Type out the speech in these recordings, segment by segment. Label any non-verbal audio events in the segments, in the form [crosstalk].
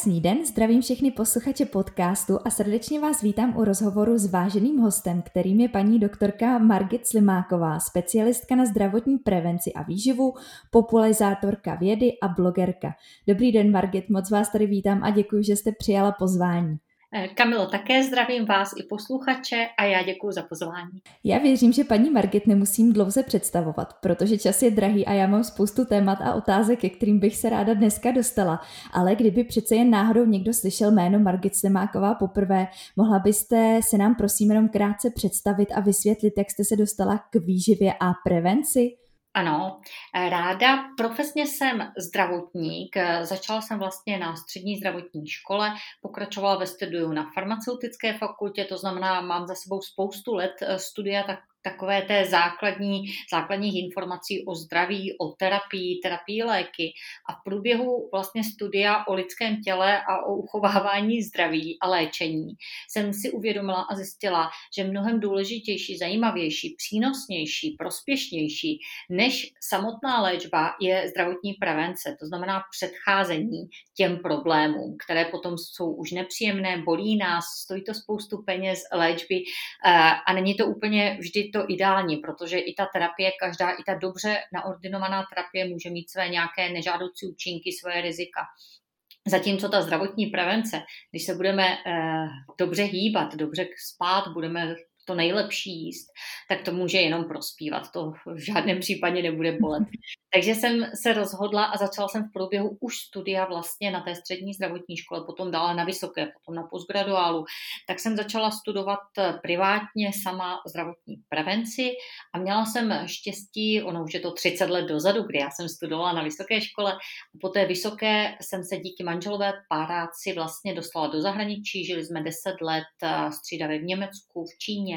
Krásný den, zdravím všechny posluchače podcastu a srdečně vás vítám u rozhovoru s váženým hostem, kterým je paní doktorka Margit Slimáková, specialistka na zdravotní prevenci a výživu, popularizátorka vědy a blogerka. Dobrý den, Margit, moc vás tady vítám a děkuji, že jste přijala pozvání. Eh, Kamilo, také zdravím vás i posluchače a já děkuji za pozvání. Já věřím, že paní Margit nemusím dlouze představovat, protože čas je drahý a já mám spoustu témat a otázek, ke kterým bych se ráda dneska dostala. Ale kdyby přece jen náhodou někdo slyšel jméno Margit Semáková poprvé, mohla byste se nám prosím jenom krátce představit a vysvětlit, jak jste se dostala k výživě a prevenci? Ano, ráda. Profesně jsem zdravotník. Začala jsem vlastně na střední zdravotní škole, pokračovala ve studiu na farmaceutické fakultě, to znamená, mám za sebou spoustu let studia, tak takové té základní, základních informací o zdraví, o terapii, terapii léky. A v průběhu vlastně studia o lidském těle a o uchovávání zdraví a léčení jsem si uvědomila a zjistila, že mnohem důležitější, zajímavější, přínosnější, prospěšnější než samotná léčba je zdravotní prevence, to znamená předcházení těm problémům, které potom jsou už nepříjemné, bolí nás, stojí to spoustu peněz léčby eh, a není to úplně vždy to ideální, protože i ta terapie, každá i ta dobře naordinovaná terapie může mít své nějaké nežádoucí účinky, své rizika. Zatímco ta zdravotní prevence, když se budeme eh, dobře hýbat, dobře spát, budeme to nejlepší jíst, tak to může jenom prospívat. To v žádném případě nebude bolet. [laughs] Takže jsem se rozhodla a začala jsem v průběhu už studia vlastně na té střední zdravotní škole, potom dala na vysoké, potom na postgraduálu. Tak jsem začala studovat privátně sama zdravotní prevenci a měla jsem štěstí, ono už je to 30 let dozadu, kdy já jsem studovala na vysoké škole. Po té vysoké jsem se díky manželové páráci vlastně dostala do zahraničí, žili jsme 10 let střídavě v Německu, v Číně,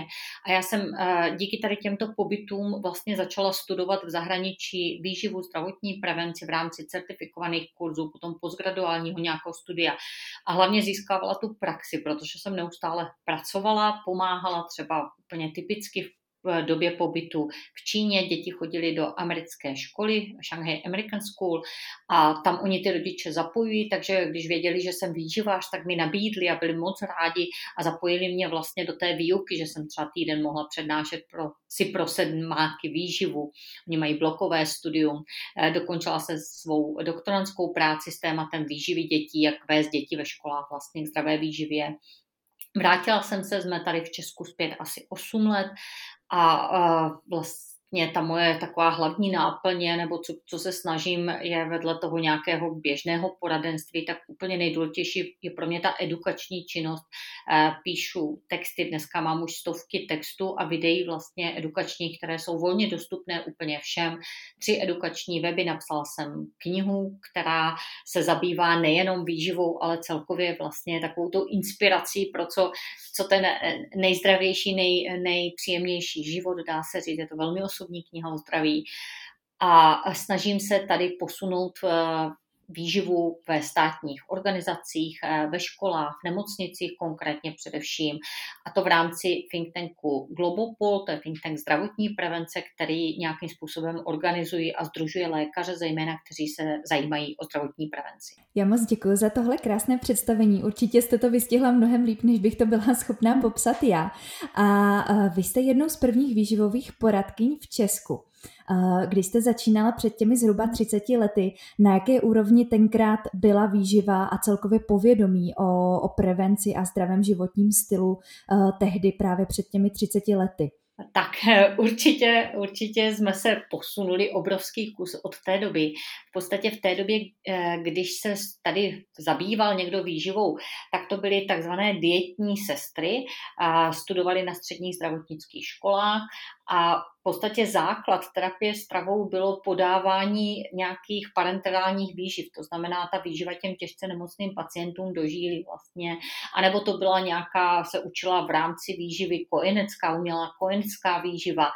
a já jsem eh, díky tady těmto pobytům vlastně začala studovat v zahraničí výživu, zdravotní prevenci v rámci certifikovaných kurzů, potom postgraduálního nějakého studia. A hlavně získávala tu praxi, protože jsem neustále pracovala, pomáhala třeba úplně typicky v v době pobytu v Číně. Děti chodili do americké školy, Shanghai American School, a tam oni ty rodiče zapojují, takže když věděli, že jsem výživář, tak mi nabídli a byli moc rádi a zapojili mě vlastně do té výuky, že jsem třeba týden mohla přednášet pro, si pro sedmáky výživu. Oni mají blokové studium. Eh, dokončila se svou doktorantskou práci s tématem výživy dětí, jak vést děti ve školách vlastně k zdravé výživě. Vrátila jsem se, jsme tady v Česku zpět asi 8 let a, a vlastně mě ta moje taková hlavní náplně, nebo co, co se snažím, je vedle toho nějakého běžného poradenství, tak úplně nejdůležitější je pro mě ta edukační činnost. Eh, píšu texty, dneska mám už stovky textů a videí vlastně edukačních, které jsou volně dostupné úplně všem. Tři edukační weby, napsala jsem knihu, která se zabývá nejenom výživou, ale celkově vlastně takovou tou inspirací pro co, co ten nejzdravější, nej, nejpříjemnější život, dá se říct, je to velmi osobní osobní kniha o zdraví. A snažím se tady posunout eh, výživu ve státních organizacích, eh, ve školách, v nemocnicích konkrétně především. A to v rámci think tanku Globopol, to je think tank zdravotní prevence, který nějakým způsobem organizují a združuje lékaře, zejména kteří se zajímají o zdravotní prevenci. Já moc děkuji za tohle krásné představení. Určitě jste to vystihla mnohem líp, než bych to byla [laughs] schopná popsat já. A vy jste jednou z prvních výživových poradkyň v Česku. Když jste začínala před těmi zhruba 30 lety, na jaké úrovni tenkrát byla výživa a celkově povědomí o, o prevenci a zdravém životním stylu eh, tehdy právě před těmi 30 lety? Tak eh, určitě, určitě jsme se posunuli obrovský kus od té doby. V podstatě v té době, eh, když se tady zabýval někdo výživou, tak to byly takzvané dietní sestry, studovali na středních zdravotnických školách A v podstatě základ terapie stravou bylo podávání nějakých parenterálních výživ, to znamená ta výživa těm těžce nemocným pacientům dožíli vlastně, anebo to byla nějaká, se učila v rámci výživy kojenecká, umělá kojenecká výživa,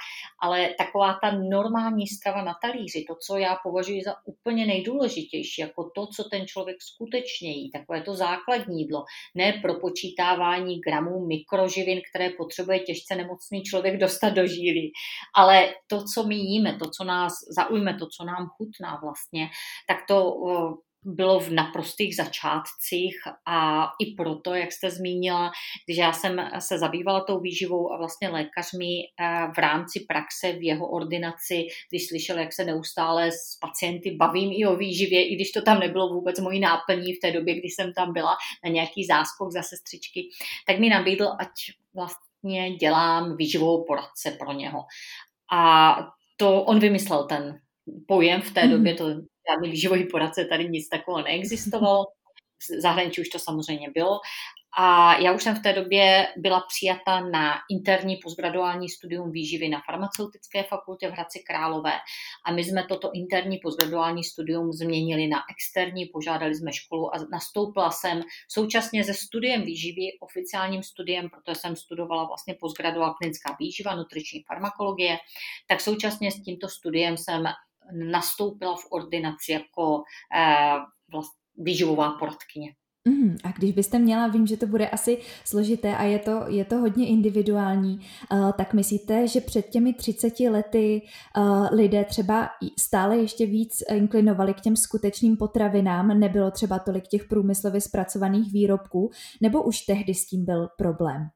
ale taková ta normální strava na talíři, to, co já považuji za úplně nejdůležitější, jako to, co ten člověk skutečně jí, takové to základní jídlo, ne pro počítávání gramů mikroživin, které potřebuje těžce nemocný člověk dostat do žíly, ale to, co my jíme, to, co nás zaujme, to, co nám chutná vlastně, tak to bylo v naprostých začátcích a i proto, jak jste zmínila, když já jsem se zabývala tou výživou a vlastně lékař mi eh, v rámci praxe v jeho ordinaci, když slyšel, jak se neustále s pacienty bavím i o výživě, i když to tam nebylo vůbec mojí náplní v té době, kdy jsem tam byla na nějaký záskok za sestřičky, tak mi nabídl, ať vlastně dělám výživovou poradce pro něho. A to on vymyslel ten pojem v té mm-hmm. době, to žádný výživový poradce, tady nic takového neexistovalo. V zahraničí už to samozřejmě bylo. A já už jsem v té době byla přijata na interní postgraduální studium výživy na farmaceutické fakultě v Hradci Králové. A my jsme toto interní postgraduální studium změnili na externí, požádali jsme školu a nastoupila jsem současně se studiem výživy, oficiálním studiem, protože jsem studovala vlastně postgraduální klinická výživa, nutriční farmakologie, tak současně s tímto studiem jsem nastoupila v ordinaci jako eh, výživová poradkyně. Mm, a když byste měla, vím, že to bude asi složité a je to, je to hodně individuální, uh, tak myslíte, že před těmi 30 lety uh, lidé třeba stále ještě víc inklinovali k těm skutečným potravinám, nebylo třeba tolik těch průmyslově zpracovaných výrobků, nebo už tehdy s tím byl problém?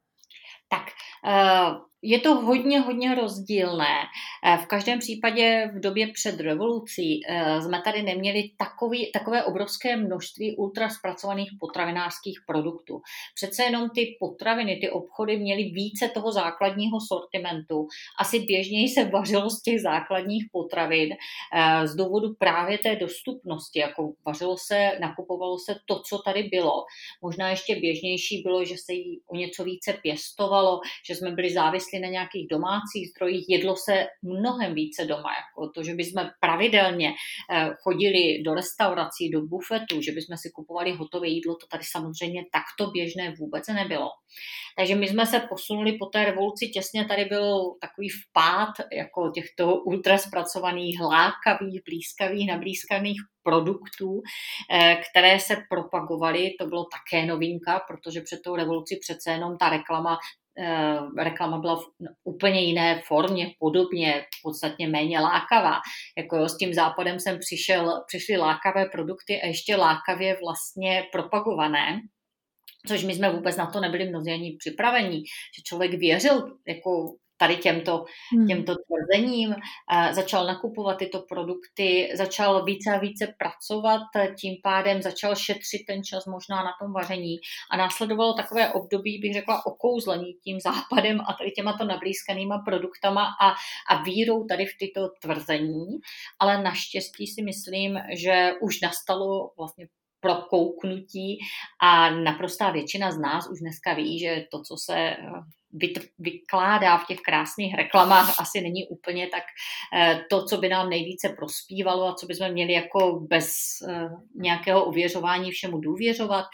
Tak, uh je to hodně, hodně rozdílné. Eh, v každém případě v době před revolucí eh, jsme tady neměli takový, takové obrovské množství ultraspracovaných potravinářských produktů. Přece jenom ty potraviny, ty obchody měly více toho základního sortimentu. Asi běžněji se vařilo z těch základních potravin eh, z důvodu právě té dostupnosti. Jako vařilo se, nakupovalo se to, co tady bylo. Možná ještě běžnější bylo, že se jí o něco více pěstovalo, že jsme byli závislí závislí na nějakých domácích zdrojích, jedlo se mnohem více doma. Jako to, že bychom pravidelně eh, chodili do restaurací, do bufetu, že bychom si kupovali hotové jídlo, to tady samozřejmě takto běžné vůbec nebylo. Takže my jsme se posunuli po té revoluci, těsně tady byl takový vpád jako těchto ultraspracovaných, lákavých, blízkavých, nablízkaných produktů, eh, které se propagovaly. To bylo také novinka, protože před tou revoluci přece jenom ta reklama reklama byla v úplně jiné formě, podobně, podstatně méně lákavá. Jako jo, s tím západem jsem přišel, přišly lákavé produkty a ještě lákavě vlastně propagované, což my jsme vůbec na to nebyli mnozí ani připravení, že člověk věřil jako tady těmto, hmm. těmto tvrzením, začal nakupovat tyto produkty, začal více a více pracovat, tím pádem začal šetřit ten čas možná na tom vaření a následovalo takové období, bych řekla, okouzlení tím západem a tady těma to nablízkanýma produktama a, a vírou tady v tyto tvrzení, ale naštěstí si myslím, že už nastalo vlastně prokouknutí a naprostá většina z nás už dneska ví, že to, co se vykládá v těch krásných reklamách, asi není úplně tak eh, to, co by nám nejvíce prospívalo a co bychom měli jako bez eh, nějakého ověřování všemu důvěřovat.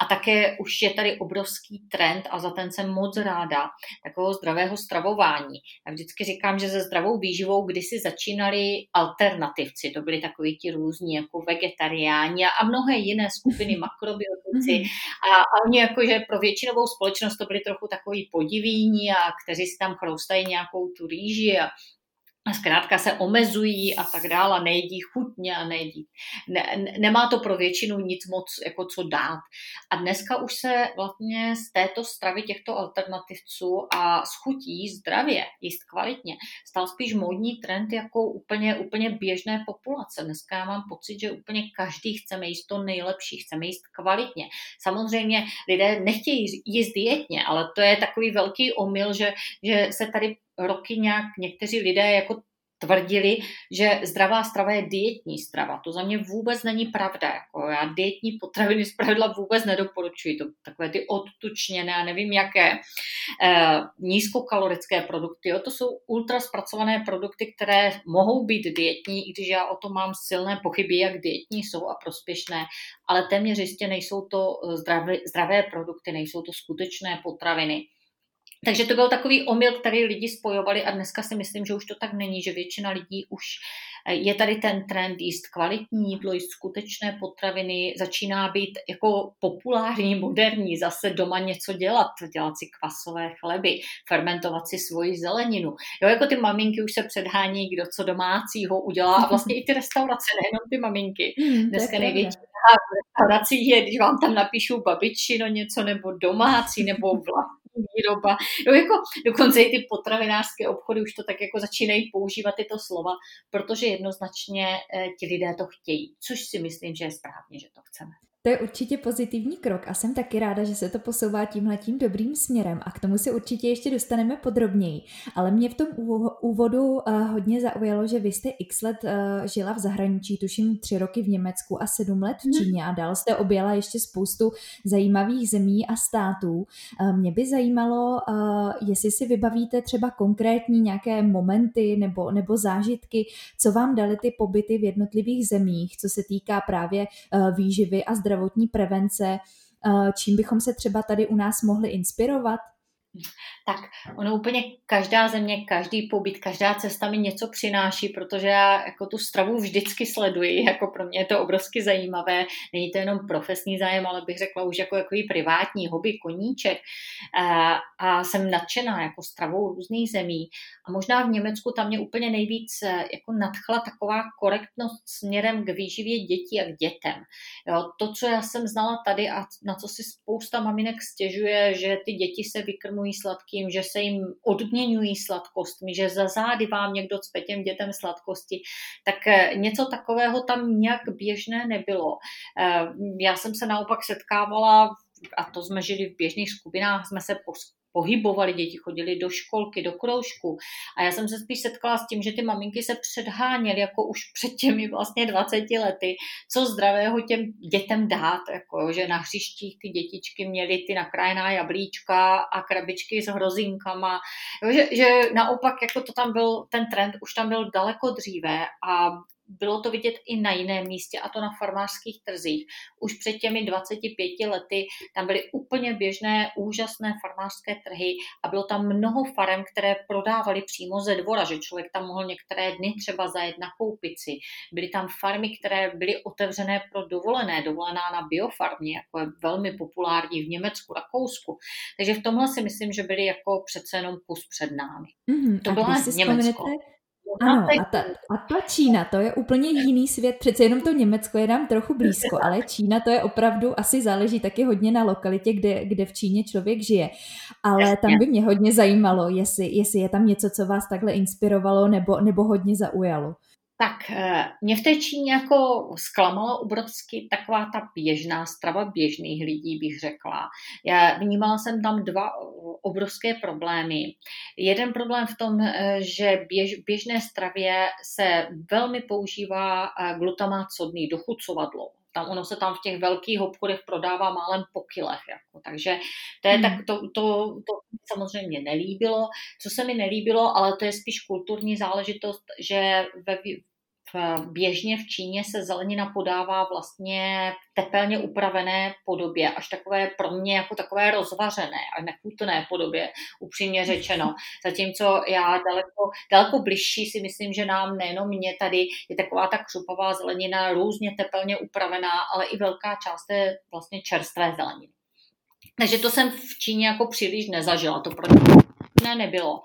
A také už je tady obrovský trend a za ten jsem moc ráda, takového zdravého stravování. Já vždycky říkám, že se zdravou výživou kdysi začínali alternativci, to byli takový ti různí jako vegetariáni a mnohé jiné skupiny [laughs] makrobiotici mhm. a, a oni jakože pro většinovou společnost to byli trochu takový podiv podivíní a kteří si tam chroustají nějakou tu rýži a zkrátka se omezují a tak dále, nejedí chutně a nejedí. Ne, nemá to pro většinu nic moc jako co dát. A dneska už se vlastně z této stravy těchto alternativců a z chutí zdravě, jíst kvalitně, stal spíš módní trend jako úplně, úplně běžné populace. Dneska já mám pocit, že úplně každý chceme jíst to nejlepší, chceme jíst kvalitně. Samozřejmě lidé nechtějí jíst dietně, ale to je takový velký omyl, že, že se tady roky nějak někteří lidé jako tvrdili, že zdravá strava je dietní strava. To za mě vůbec není pravda. Jako já dietní potraviny zpravidla vůbec nedoporučuji. To takové ty odtučněné a nevím jaké eh, nízkokalorické produkty. Jo. To jsou ultra zpracované produkty, které mohou být dietní, i když já o tom mám silné pochyby, jak dietní jsou a prospěšné, ale téměř jistě nejsou to eh, zdravé, zdravé produkty, nejsou to skutečné potraviny. Takže to byl takový omyl, který lidi spojovali a dneska si myslím, že už to tak není, že většina lidí už eh, je tady ten trend jíst kvalitní jídlo, jíst skutečné potraviny, začíná být jako populární, moderní, zase doma něco dělat, dělat si kvasové chleby, fermentovat si svoji zeleninu. Jo, jako ty maminky už se předhání, kdo co domácího udělá a vlastně i ty restaurace, nejenom ty maminky. [laughs] Hmm, Dneska největší v restauracích je, když vám tam napíšu babičino něco, nebo domácí, nebo vlastní výroba. No jako dokonce i ty potravinářské obchody už to tak jako začínají používat tyto slova, protože jednoznačně eh, ti lidé to chtějí, což si myslím, že je správně, že to chceme. To je určitě pozitivní krok a jsem taky ráda, že se to posouvá tímhletím dobrým směrem a k tomu se určitě ještě dostaneme podrobněji. Ale mě v tom úvodu uh, hodně zaujalo, že vy jste x let uh, žila v zahraničí, tuším tři roky v Německu a sedm let v mhm. Číně a dál jste objela ještě spoustu zajímavých zemí a států. Uh, mě by zajímalo, jestli si vybavíte třeba konkrétní nějaké momenty nebo, nebo zážitky, co vám dali ty pobyty v jednotlivých zemích, co se týká právě výživy a zdravotní zdravotní prevence, eh, čím bychom se třeba tady u nás mohli inspirovat? Tak ono úplně každá země, každý pobyt, každá cesta mi něco přináší, protože já jako tu stravu vždycky sleduji, [laughs] jako pro mě je to obrovsky zajímavé. Není to jenom profesní zájem, ale bych řekla už jako takový privátní hobby, koníček. A, a jsem nadšená jako stravou různých zemí. A možná v Německu tam mě úplně nejvíc eh, jako nadchla taková korektnost směrem k výživě dětí a k dětem. Jo, to, co já jsem znala tady a na co si spousta maminek stěžuje, že ty děti se vykrmují sladký sladkým, že se jim odměňují sladkostmi, že za zády vám někdo cpe těm dětem sladkosti, tak eh, něco takového tam nějak běžné nebylo. Eh, já jsem se naopak setkávala a to jsme žili v běžných skupinách, jsme se pohybovali, děti chodili do školky, do kroužku. A já jsem se spíš setkala s tím, že ty maminky se předháněly jako už před těmi vlastně 20 lety, co zdravého těm dětem dát, jako, že na hřištích ty dětičky měly ty nakrájená jablíčka a krabičky s hrozinkama, jo, že, že naopak jako to tam byl, ten trend už tam byl daleko dříve a bylo to vidět i na jiném místě, a to na farmářských trzích. Už před těmi 25 lety tam byly úplně běžné, úžasné farmářské trhy a bylo tam mnoho farem, které prodávali přímo ze dvora, že člověk tam mohl některé dny třeba zajet nakoupit si. Byly tam farmy, které byly otevřené pro dovolené, dovolená na biofarmě, jako je velmi populární v Německu, Rakousku. Takže v tomhle si myslím, že byly jako přece jenom kus před námi. Mm-hmm. To bylo Německo. Ano, a ta, a ta Čína, to je úplně jiný svět. Přece jenom to Německo je nám trochu blízko, ale Čína to je opravdu, asi záleží taky hodně na lokalitě, kde, kde v Číně člověk žije. Ale tam by mě hodně zajímalo, jestli, jestli je tam něco, co vás takhle inspirovalo nebo, nebo hodně zaujalo. Tak eh, mě v té Číně jako zklamalo obrovsky taková ta běžná strava běžných lidí, bych řekla. Já vnímala jsem tam dva obrovské problémy. Jeden problém v tom, eh, že běž, běžné stravě se velmi používá eh, glutamát sodný, dochucovadlo tam ono se tam v těch velkých obchodech prodává málem po kilech. Jako. Takže to, je, hmm. tak, to, to, to samozřejmě nelíbilo. Co se mi nelíbilo, ale to je spíš kulturní záležitost, že ve, běžně v Číně se zelenina podává vlastně tepelně upravené podobě, až takové pro mě jako takové rozvařené a nechutné podobě, upřímně řečeno. Zatímco já daleko, daleko bližší si myslím, že nám nejenom mě tady je taková ta křupavá zelenina různě tepelně upravená, ale i velká část je vlastně čerstvé zeleniny. Takže to jsem v Číně jako příliš nezažila, to pro mě nebylo.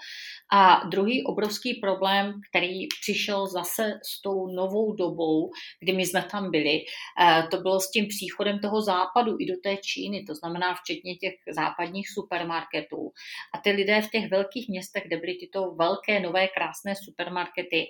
A druhý obrovský problém, který přišel zase s tou novou dobou, kdy my jsme tam byli, eh, to bylo s tím příchodem toho západu i do té Číny, to znamená včetně těch západních supermarketů. A ty lidé v těch velkých městech, kde byly tyto velké, nové, krásné supermarkety,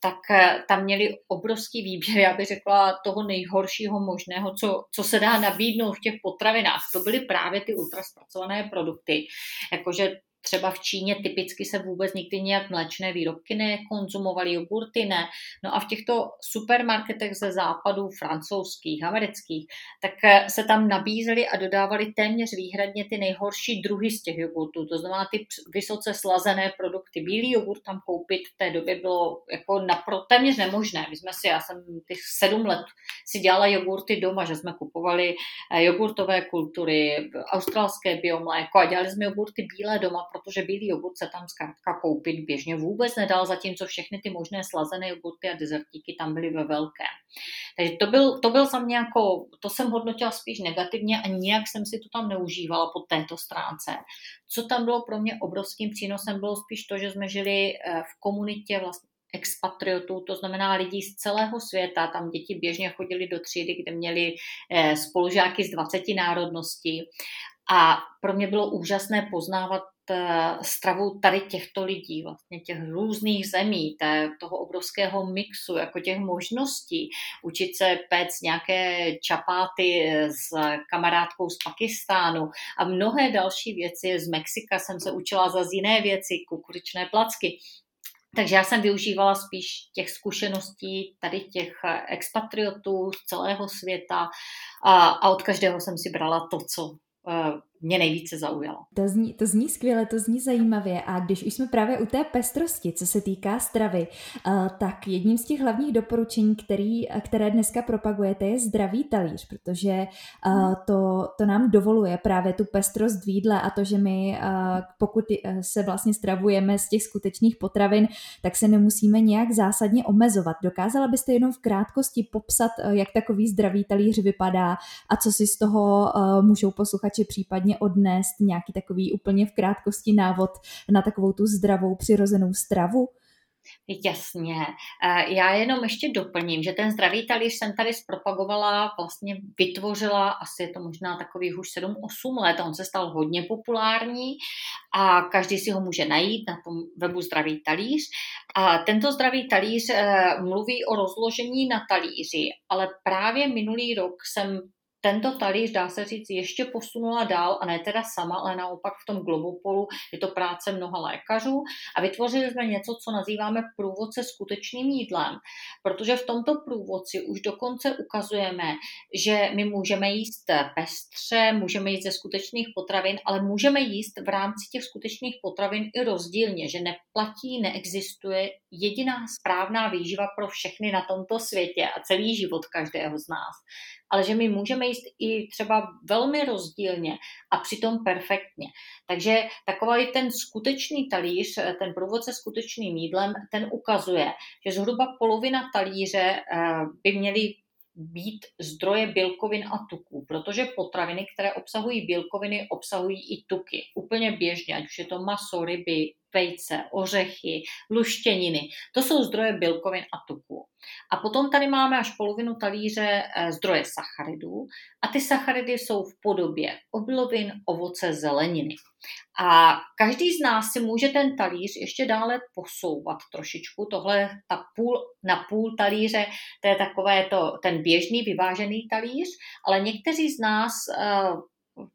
tak eh, tam měli obrovský výběr, já bych řekla, toho nejhoršího možného, co, co se dá nabídnout v těch potravinách. To byly právě ty ultraspracované produkty, jakože třeba v Číně typicky se vůbec nikdy nějak mléčné výrobky nekonzumovaly, jogurty ne. No a v těchto supermarketech ze západu, francouzských, amerických, tak eh, se tam nabízely a dodávaly téměř výhradně ty nejhorší druhy z těch jogurtů. To znamená ty vysoce slazené produkty. Bílý jogurt tam koupit v té době bylo jako napro, téměř nemožné. My jsme si, já jsem těch sedm let si dělala jogurty doma, že jsme kupovali eh, jogurtové kultury, australské biomléko a dělali jsme jogurty bílé doma, protože bílý jogurt se tam zkrátka koupit běžně vůbec nedal, zatímco všechny ty možné slazené jogurty a dezertíky tam byly ve velké. Takže to byl, to byl za mě jako, to jsem hodnotila spíš negativně a nijak jsem si to tam neužívala po této stránce. Co tam bylo pro mě obrovským přínosem, bylo spíš to, že jsme žili eh, v komunitě vlastně expatriotů, to znamená lidí z celého světa. Tam děti běžně chodili do třídy, kde měli eh, spolužáky z 20 národností. A pro mě bylo úžasné poznávat stravu tady těchto lidí, vlastně těch různých zemí, té, toho obrovského mixu, jako těch možností. Učit se péct nějaké čapáty eh, s kamarádkou z Pakistánu a mnohé další věci. Z Mexika jsem se učila za jiné věci, kukuričné placky. Takže já jsem využívala spíš těch zkušeností tady těch eh, expatriotů z celého světa a, a od každého jsem si brala to, co uh, mě nejvíce zaujalo. To zní, to zní skvěle, to zní zajímavě a když už jsme právě u té pestrosti, co se týká stravy, uh, tak jedním z těch hlavních doporučení, který, které dneska propagujete, je zdravý talíř, protože uh, to, to nám dovoluje právě tu pestrost v jídle a to, že my, uh, pokud se vlastně stravujeme z těch skutečných potravin, tak se nemusíme nějak zásadně omezovat. Dokázala byste jenom v krátkosti popsat, jak takový zdravý talíř vypadá a co si z toho můžou posluchači případně případně odnést nějaký takový úplně v krátkosti návod na takovou tu zdravou přirozenou stravu? Jasně. E, já jenom ještě doplním, že ten zdravý talíř jsem tady zpropagovala, vlastně vytvořila, asi je to možná takových už 7-8 let, on se stal hodně populární a každý si ho může najít na tom webu Zdravý talíř. A tento zdravý talíř e, mluví o rozložení na talíři, ale právě minulý rok jsem tento talíř, dá se říct, ještě posunula dál a ne teda sama, ale naopak v tom Globopolu je to práce mnoha lékařů. A vytvořili jsme něco, co nazýváme průvodce skutečným jídlem, protože v tomto průvodci už dokonce ukazujeme, že my můžeme jíst pestře, můžeme jíst ze skutečných potravin, ale můžeme jíst v rámci těch skutečných potravin i rozdílně, že neplatí, neexistuje jediná správná výživa pro všechny na tomto světě a celý život každého z nás ale že my můžeme jíst i třeba velmi rozdílně a přitom perfektně. Takže takový ten skutečný talíř, ten průvodce skutečným jídlem, ten ukazuje, že zhruba polovina talíře eh, by měly být zdroje bílkovin a tuků, protože potraviny, které obsahují bílkoviny, obsahují i tuky. Úplně běžně, ať už je to maso, ryby, vejce, ořechy, luštěniny. To jsou zdroje bílkovin a tuků. A potom tady máme až polovinu talíře eh, zdroje sacharidů a ty sacharidy jsou v podobě obilovin, ovoce, zeleniny. A každý z nás si může ten talíř ještě dále posouvat trošičku. Tohle ta půl, na půl talíře, to je takové to, ten běžný vyvážený talíř, ale někteří z nás uh,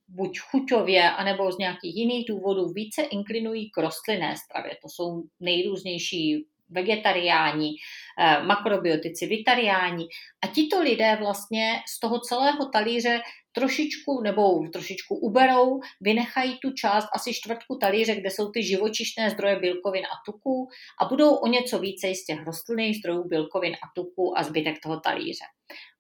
buď chuťově, anebo z nějakých jiných důvodů více inklinují k rostlinné stravě. To jsou nejrůznější vegetariáni, eh, makrobiotici, vitariáni. A tito lidé vlastně z toho celého talíře trošičku nebo trošičku uberou, vynechají tu část asi čtvrtku talíře, kde jsou ty živočišné zdroje bílkovin a tuků a budou o něco více z těch rostlinných zdrojů bílkovin a tuků a zbytek toho talíře.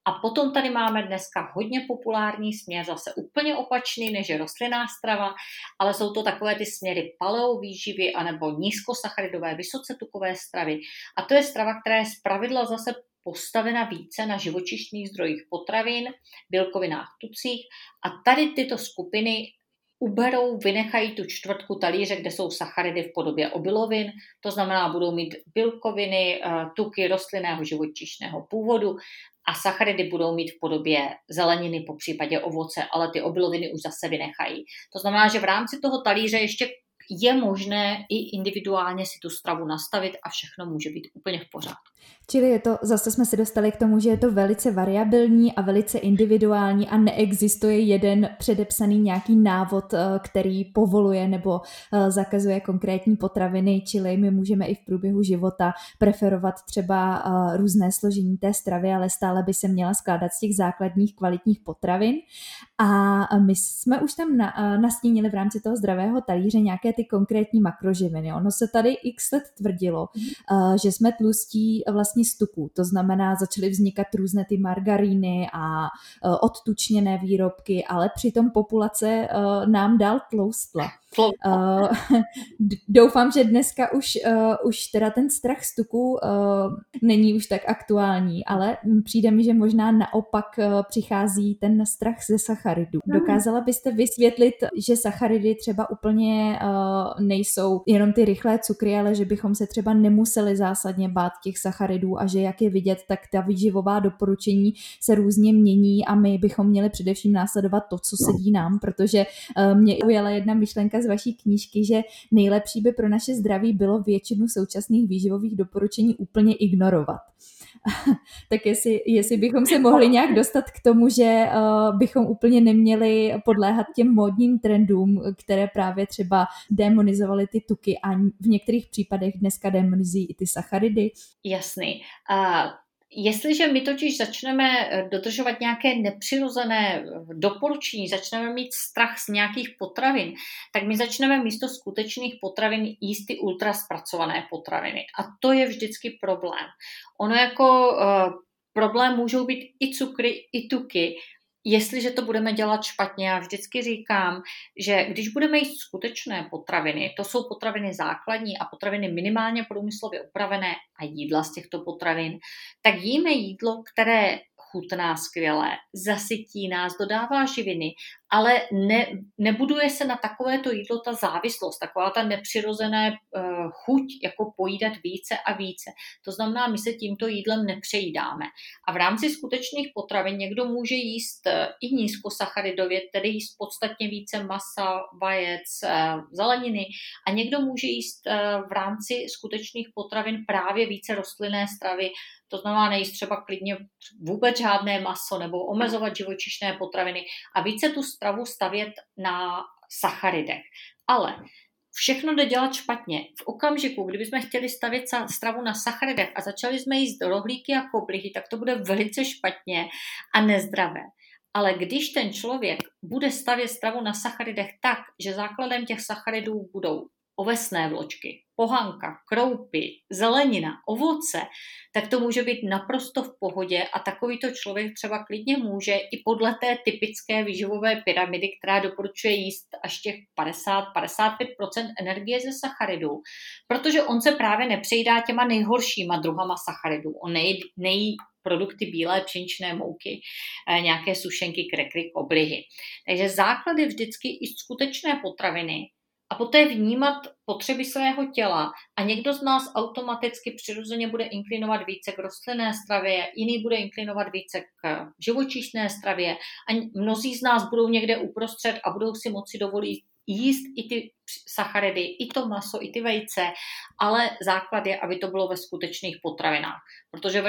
A potom tady máme dneska hodně populární směr, zase úplně opačný než je rostlinná strava, ale jsou to takové ty směry paleo výživy anebo nízkosacharidové, vysoce tukové stravy. A to je strava, která je zpravidla zase postavena více na živočišných zdrojích potravin, bílkovinách, tucích a tady tyto skupiny uberou, vynechají tu čtvrtku talíře, kde jsou sacharidy v podobě obilovin, to znamená, budou mít bílkoviny, eh, tuky rostlinného živočišného původu a sacharidy budou mít v podobě zeleniny, po případě ovoce, ale ty obiloviny už zase vynechají. To znamená, že v rámci toho talíře ještě je možné i individuálně si tu stravu nastavit a všechno může být úplně v pořádku. Čili je to, zase jsme se dostali k tomu, že je to velice variabilní a velice individuální a neexistuje jeden předepsaný nějaký návod, eh, který povoluje nebo eh, zakazuje konkrétní potraviny, čili my můžeme i v průběhu života preferovat třeba eh, různé složení té stravy, ale stále by se měla skládat z těch základních kvalitních potravin. A my jsme už tam na, nastínili v rámci toho zdravého talíře nějaké ty konkrétní makroživiny. Ono se tady x let tvrdilo, mm. že jsme tlustí vlastně z tuků. To znamená, začaly vznikat různé ty margaríny a odtučněné výrobky, ale přitom populace nám dál tloustla. Uh, [laughs] doufám, že dneska už, uh, už teda ten strach z tuku uh, není už tak aktuální, ale přijde mi, že možná naopak uh, přichází ten strach ze sacharidů. Hmm. Dokázala byste vysvětlit, že sacharidy třeba úplně uh, nejsou jenom ty rychlé cukry, ale že bychom se třeba nemuseli zásadně bát těch sacharidů a že jak je vidět, tak ta výživová doporučení se různě mění a my bychom měli především následovat to, co sedí nám, protože uh, mě ujela jedna myšlenka z vaší knížky, že nejlepší by pro naše zdraví bylo většinu současných výživových doporučení úplně ignorovat. [laughs] tak jestli, jestli bychom se mohli nějak dostat k tomu, že uh, bychom úplně neměli podléhat těm módním trendům, které právě třeba demonizovaly ty tuky a v některých případech dneska demonizují i ty sacharidy. Jasný. Uh, Jestliže my totiž začneme eh, dodržovat nějaké nepřirozené eh, doporučení, začneme mít strach z nějakých potravin, tak my začneme místo skutečných potravin jíst ty ultraspracované potraviny. A to je vždycky problém. Ono jako uh, problém můžou být i cukry, i tuky, jestliže to budeme dělat špatně, já vždycky říkám, že když budeme jíst skutečné potraviny, to jsou potraviny základní a potraviny minimálně průmyslově upravené a jídla z těchto potravin, tak jíme jídlo, které chutná skvěle, zasytí nás, dodává živiny, ale ne, nebuduje se na takovéto jídlo ta závislost, taková ta nepřirozené uh, chuť, jako pojídat více a více. To znamená, my se tímto jídlem nepřejídáme. A v rámci skutečných potravin někdo může jíst uh, i nízkosacharidově, tedy jíst podstatně více masa, vajec, uh, zeleniny a někdo může jíst uh, v rámci skutečných potravin právě více rostlinné stravy, to znamená nejíst třeba klidně vůbec žádné maso nebo omezovat živočišné potraviny a více tu stravu stavět na sacharidech. Ale všechno jde dělat špatně. V okamžiku, kdybychom chtěli stavět stravu na sacharidech a začali jsme jíst rohlíky a koblihy, tak to bude velice špatně a nezdravé. Ale když ten člověk bude stavět stravu na sacharidech tak, že základem těch sacharidů budou ovesné vločky, pohanka, kroupy, zelenina, ovoce, tak to může být naprosto v pohodě a takovýto člověk třeba klidně může i podle té typické výživové pyramidy, která doporučuje jíst až těch 50-55% energie ze sacharidů, protože on se právě nepřejídá těma nejhoršíma druhama sacharidů. On nejí, nejí produkty bílé pšeničné mouky, eh, nějaké sušenky, krekry, koblihy. Takže základ je vždycky i skutečné potraviny, a poté vnímat potřeby svého těla. A někdo z nás automaticky přirozeně bude inklinovat více k rostlinné stravě, jiný bude inklinovat více k živočišné stravě. A mnozí z nás budou někde uprostřed a budou si moci dovolit jíst i ty sacharidy, i to maso, i ty vejce, ale základ je, aby to bylo ve skutečných potravinách. Protože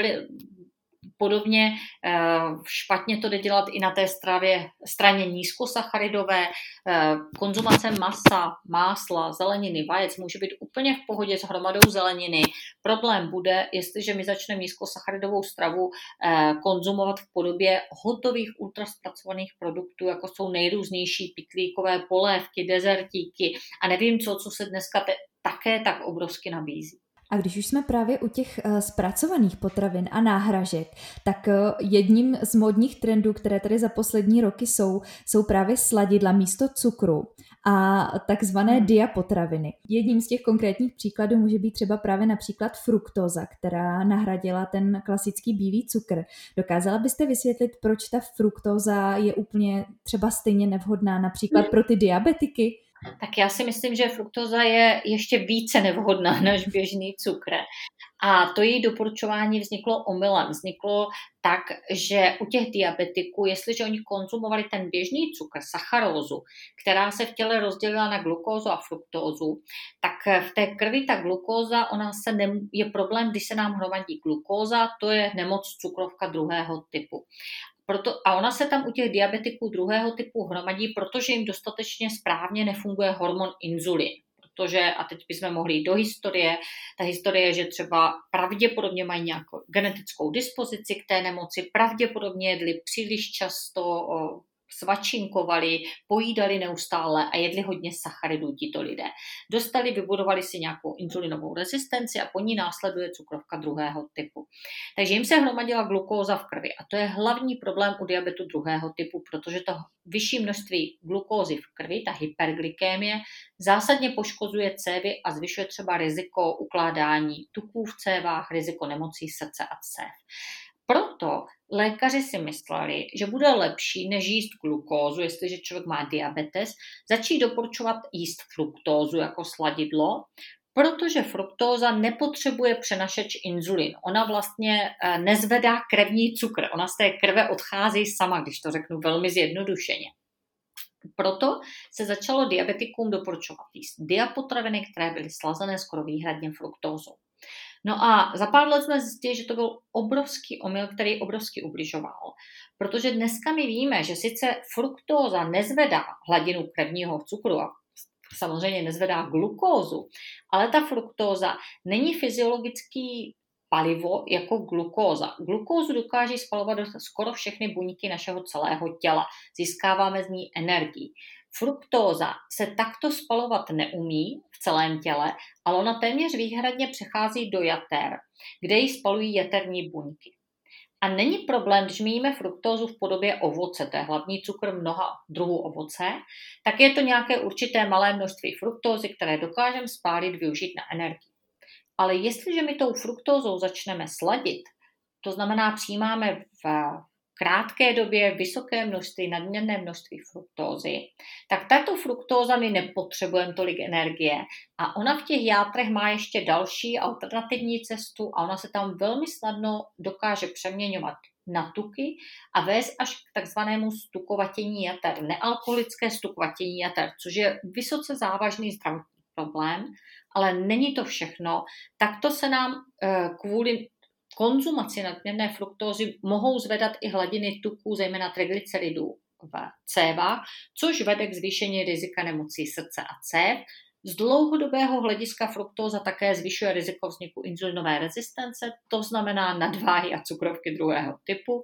Podobně eh, špatně to jde dělat i na té stravě, straně nízkosacharidové. Eh, konzumace masa, másla, zeleniny, vajec může být úplně v pohodě s hromadou zeleniny. Problém bude, jestliže my začneme nízkosacharidovou stravu eh, konzumovat v podobě hotových ultraspracovaných produktů, jako jsou nejrůznější pitlíkové polévky, dezertíky a nevím co, co se dneska te- také tak obrovsky nabízí. A když už jsme právě u těch uh, zpracovaných potravin a náhražek, tak uh, jedním z modních trendů, které tady za poslední roky jsou, jsou právě sladidla místo cukru a takzvané hmm. diapotraviny. Jedním z těch konkrétních příkladů může být třeba právě například fruktóza, která nahradila ten klasický bílý cukr. Dokázala byste vysvětlit, proč ta fruktóza je úplně třeba stejně nevhodná například hmm. pro ty diabetiky? Tak já si myslím, že fruktoza je ještě více nevhodná [laughs] než běžný cukr. A to její doporučování vzniklo omylem. Vzniklo tak, že u těch diabetiků, jestliže oni konzumovali ten běžný cukr, sacharózu, která se v těle rozdělila na glukózu a fruktózu, tak v té krvi ta glukóza, ona se ne, je problém, když se nám hromadí glukóza, to je nemoc cukrovka druhého typu. Proto, a ona se tam u těch diabetiků druhého typu hromadí, protože jim dostatečně správně nefunguje hormon inzulin. Protože, a teď bychom mohli jít do historie, ta historie je, že třeba pravděpodobně mají nějakou genetickou dispozici k té nemoci, pravděpodobně jedli příliš často svačinkovali, pojídali neustále a jedli hodně sacharidů tito lidé. Dostali, vybudovali si nějakou insulinovou rezistenci a po ní následuje cukrovka druhého typu. Takže jim se hromadila glukóza v krvi a to je hlavní problém u diabetu druhého typu, protože to vyšší množství glukózy v krvi, ta hyperglykémie, zásadně poškozuje cévy a zvyšuje třeba riziko ukládání tuků v cévách, riziko nemocí srdce a cév. Proto lékaři si mysleli, že bude lepší než jíst glukózu, jestliže člověk má diabetes, začít doporučovat jíst fruktózu jako sladidlo, protože fruktóza nepotřebuje přenašeč inzulin. Ona vlastně eh, nezvedá krevní cukr, ona z té krve odchází sama, když to řeknu velmi zjednodušeně. Proto se začalo diabetikům doporučovat jíst diapotraviny, které byly slazené skoro výhradně fruktózou. No a za pár let jsme zjistili, že to byl obrovský omyl, který obrovsky ubližoval. Protože dneska my víme, že sice fruktóza nezvedá hladinu krevního cukru a samozřejmě nezvedá glukózu, ale ta fruktóza není fyziologický palivo jako glukóza. Glukózu dokáže spalovat skoro všechny buňky našeho celého těla. Získáváme z ní energii. Fruktóza se takto spalovat neumí v celém těle, ale ona téměř výhradně přechází do jater, kde ji spalují jaterní buňky. A není problém, když my jíme fruktózu v podobě ovoce, to je hlavní cukr mnoha druhů ovoce, tak je to nějaké určité malé množství fruktózy, které dokážeme spálit, využít na energii. Ale jestliže my tou fruktózou začneme sladit, to znamená přijímáme v krátké době vysoké množství, nadměrné množství fruktózy, tak tato fruktóza my nepotřebujeme tolik energie a ona v těch játrech má ještě další alternativní cestu a ona se tam velmi snadno dokáže přeměňovat na tuky a vést až k takzvanému stukovatění jater, nealkoholické stukovatění jater, což je vysoce závažný zdravotní problém, ale není to všechno. Takto se nám eh, kvůli konzumaci nadměrné fruktózy mohou zvedat i hladiny tuků, zejména triglyceridů v cévách, což vede k zvýšení rizika nemocí srdce a cév. Z dlouhodobého hlediska fruktóza také zvyšuje riziko vzniku insulinové rezistence, to znamená nadváhy a cukrovky druhého typu.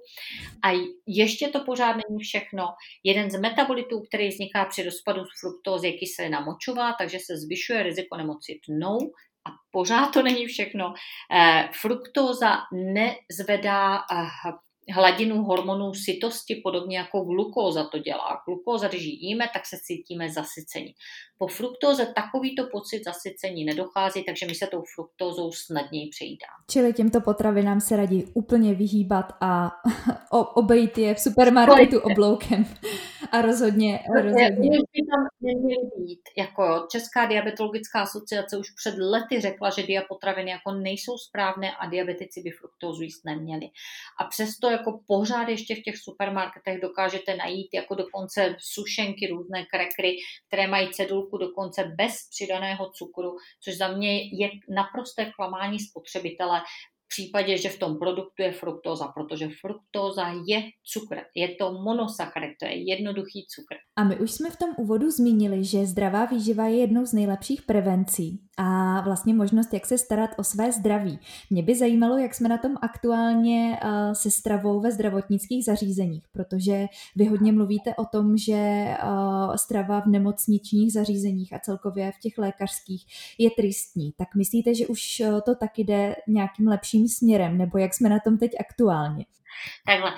A ještě to pořád není všechno. Jeden z metabolitů, který vzniká při rozpadu fruktózy, je kyselina močová, takže se zvyšuje riziko nemoci tnou, a pořád to není všechno. Eh, fruktóza nezvedá eh, hladinu hormonů sytosti, podobně jako glukóza to dělá. Glukóza, když jíme, tak se cítíme zasycení. Po fruktóze takovýto pocit zasycení nedochází, takže my se tou fruktózou snadněji přejídáme. Čili těmto potravinám se radí úplně vyhýbat a [laughs] obejít je v supermarketu obloukem. A rozhodně, rozhodně. By tam neměly být. Jako Česká diabetologická asociace už před lety řekla, že diapotraviny jako nejsou správné a diabetici by fruktózu jíst neměli. A přesto jako pořád ještě v těch supermarketech dokážete najít jako dokonce sušenky, různé krekry, které mají cedulku dokonce bez přidaného cukru, což za mě je naprosté klamání spotřebitele případě, že v tom produktu je fruktóza, protože fruktóza je cukr, je to monosacharid, to je jednoduchý cukr. A my už jsme v tom úvodu zmínili, že zdravá výživa je jednou z nejlepších prevencí a vlastně možnost, jak se starat o své zdraví. Mě by zajímalo, jak jsme na tom aktuálně uh, se stravou ve zdravotnických zařízeních, protože vy hodně mluvíte o tom, že uh, strava v nemocničních zařízeních a celkově v těch lékařských je tristní. Tak myslíte, že už uh, to taky jde nějakým lepším směrem, nebo jak jsme na tom teď aktuálně? Takhle,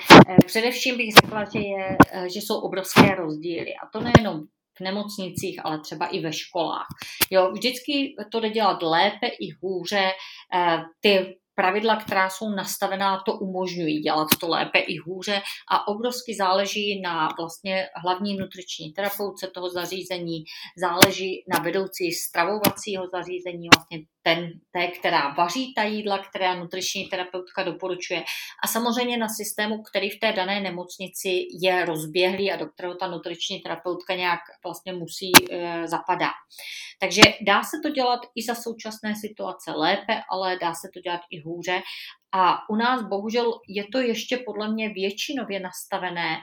především bych řekla, že, je, že jsou obrovské rozdíly a to nejenom v nemocnicích, ale třeba i ve školách. Jo, vždycky to jde dělat lépe i hůře. Eh, ty pravidla, která jsou nastavená, to umožňují dělat to lépe i hůře a obrovsky záleží na vlastně hlavní nutriční terapeutce toho zařízení, záleží na vedoucí stravovacího zařízení, vlastně ten, té, která vaří ta jídla, která nutriční terapeutka doporučuje a samozřejmě na systému, který v té dané nemocnici je rozběhlý a do kterého ta nutriční terapeutka nějak vlastně musí e, zapadat. Takže dá se to dělat i za současné situace lépe, ale dá se to dělat i hůře. A u nás bohužel je to ještě podle mě většinově nastavené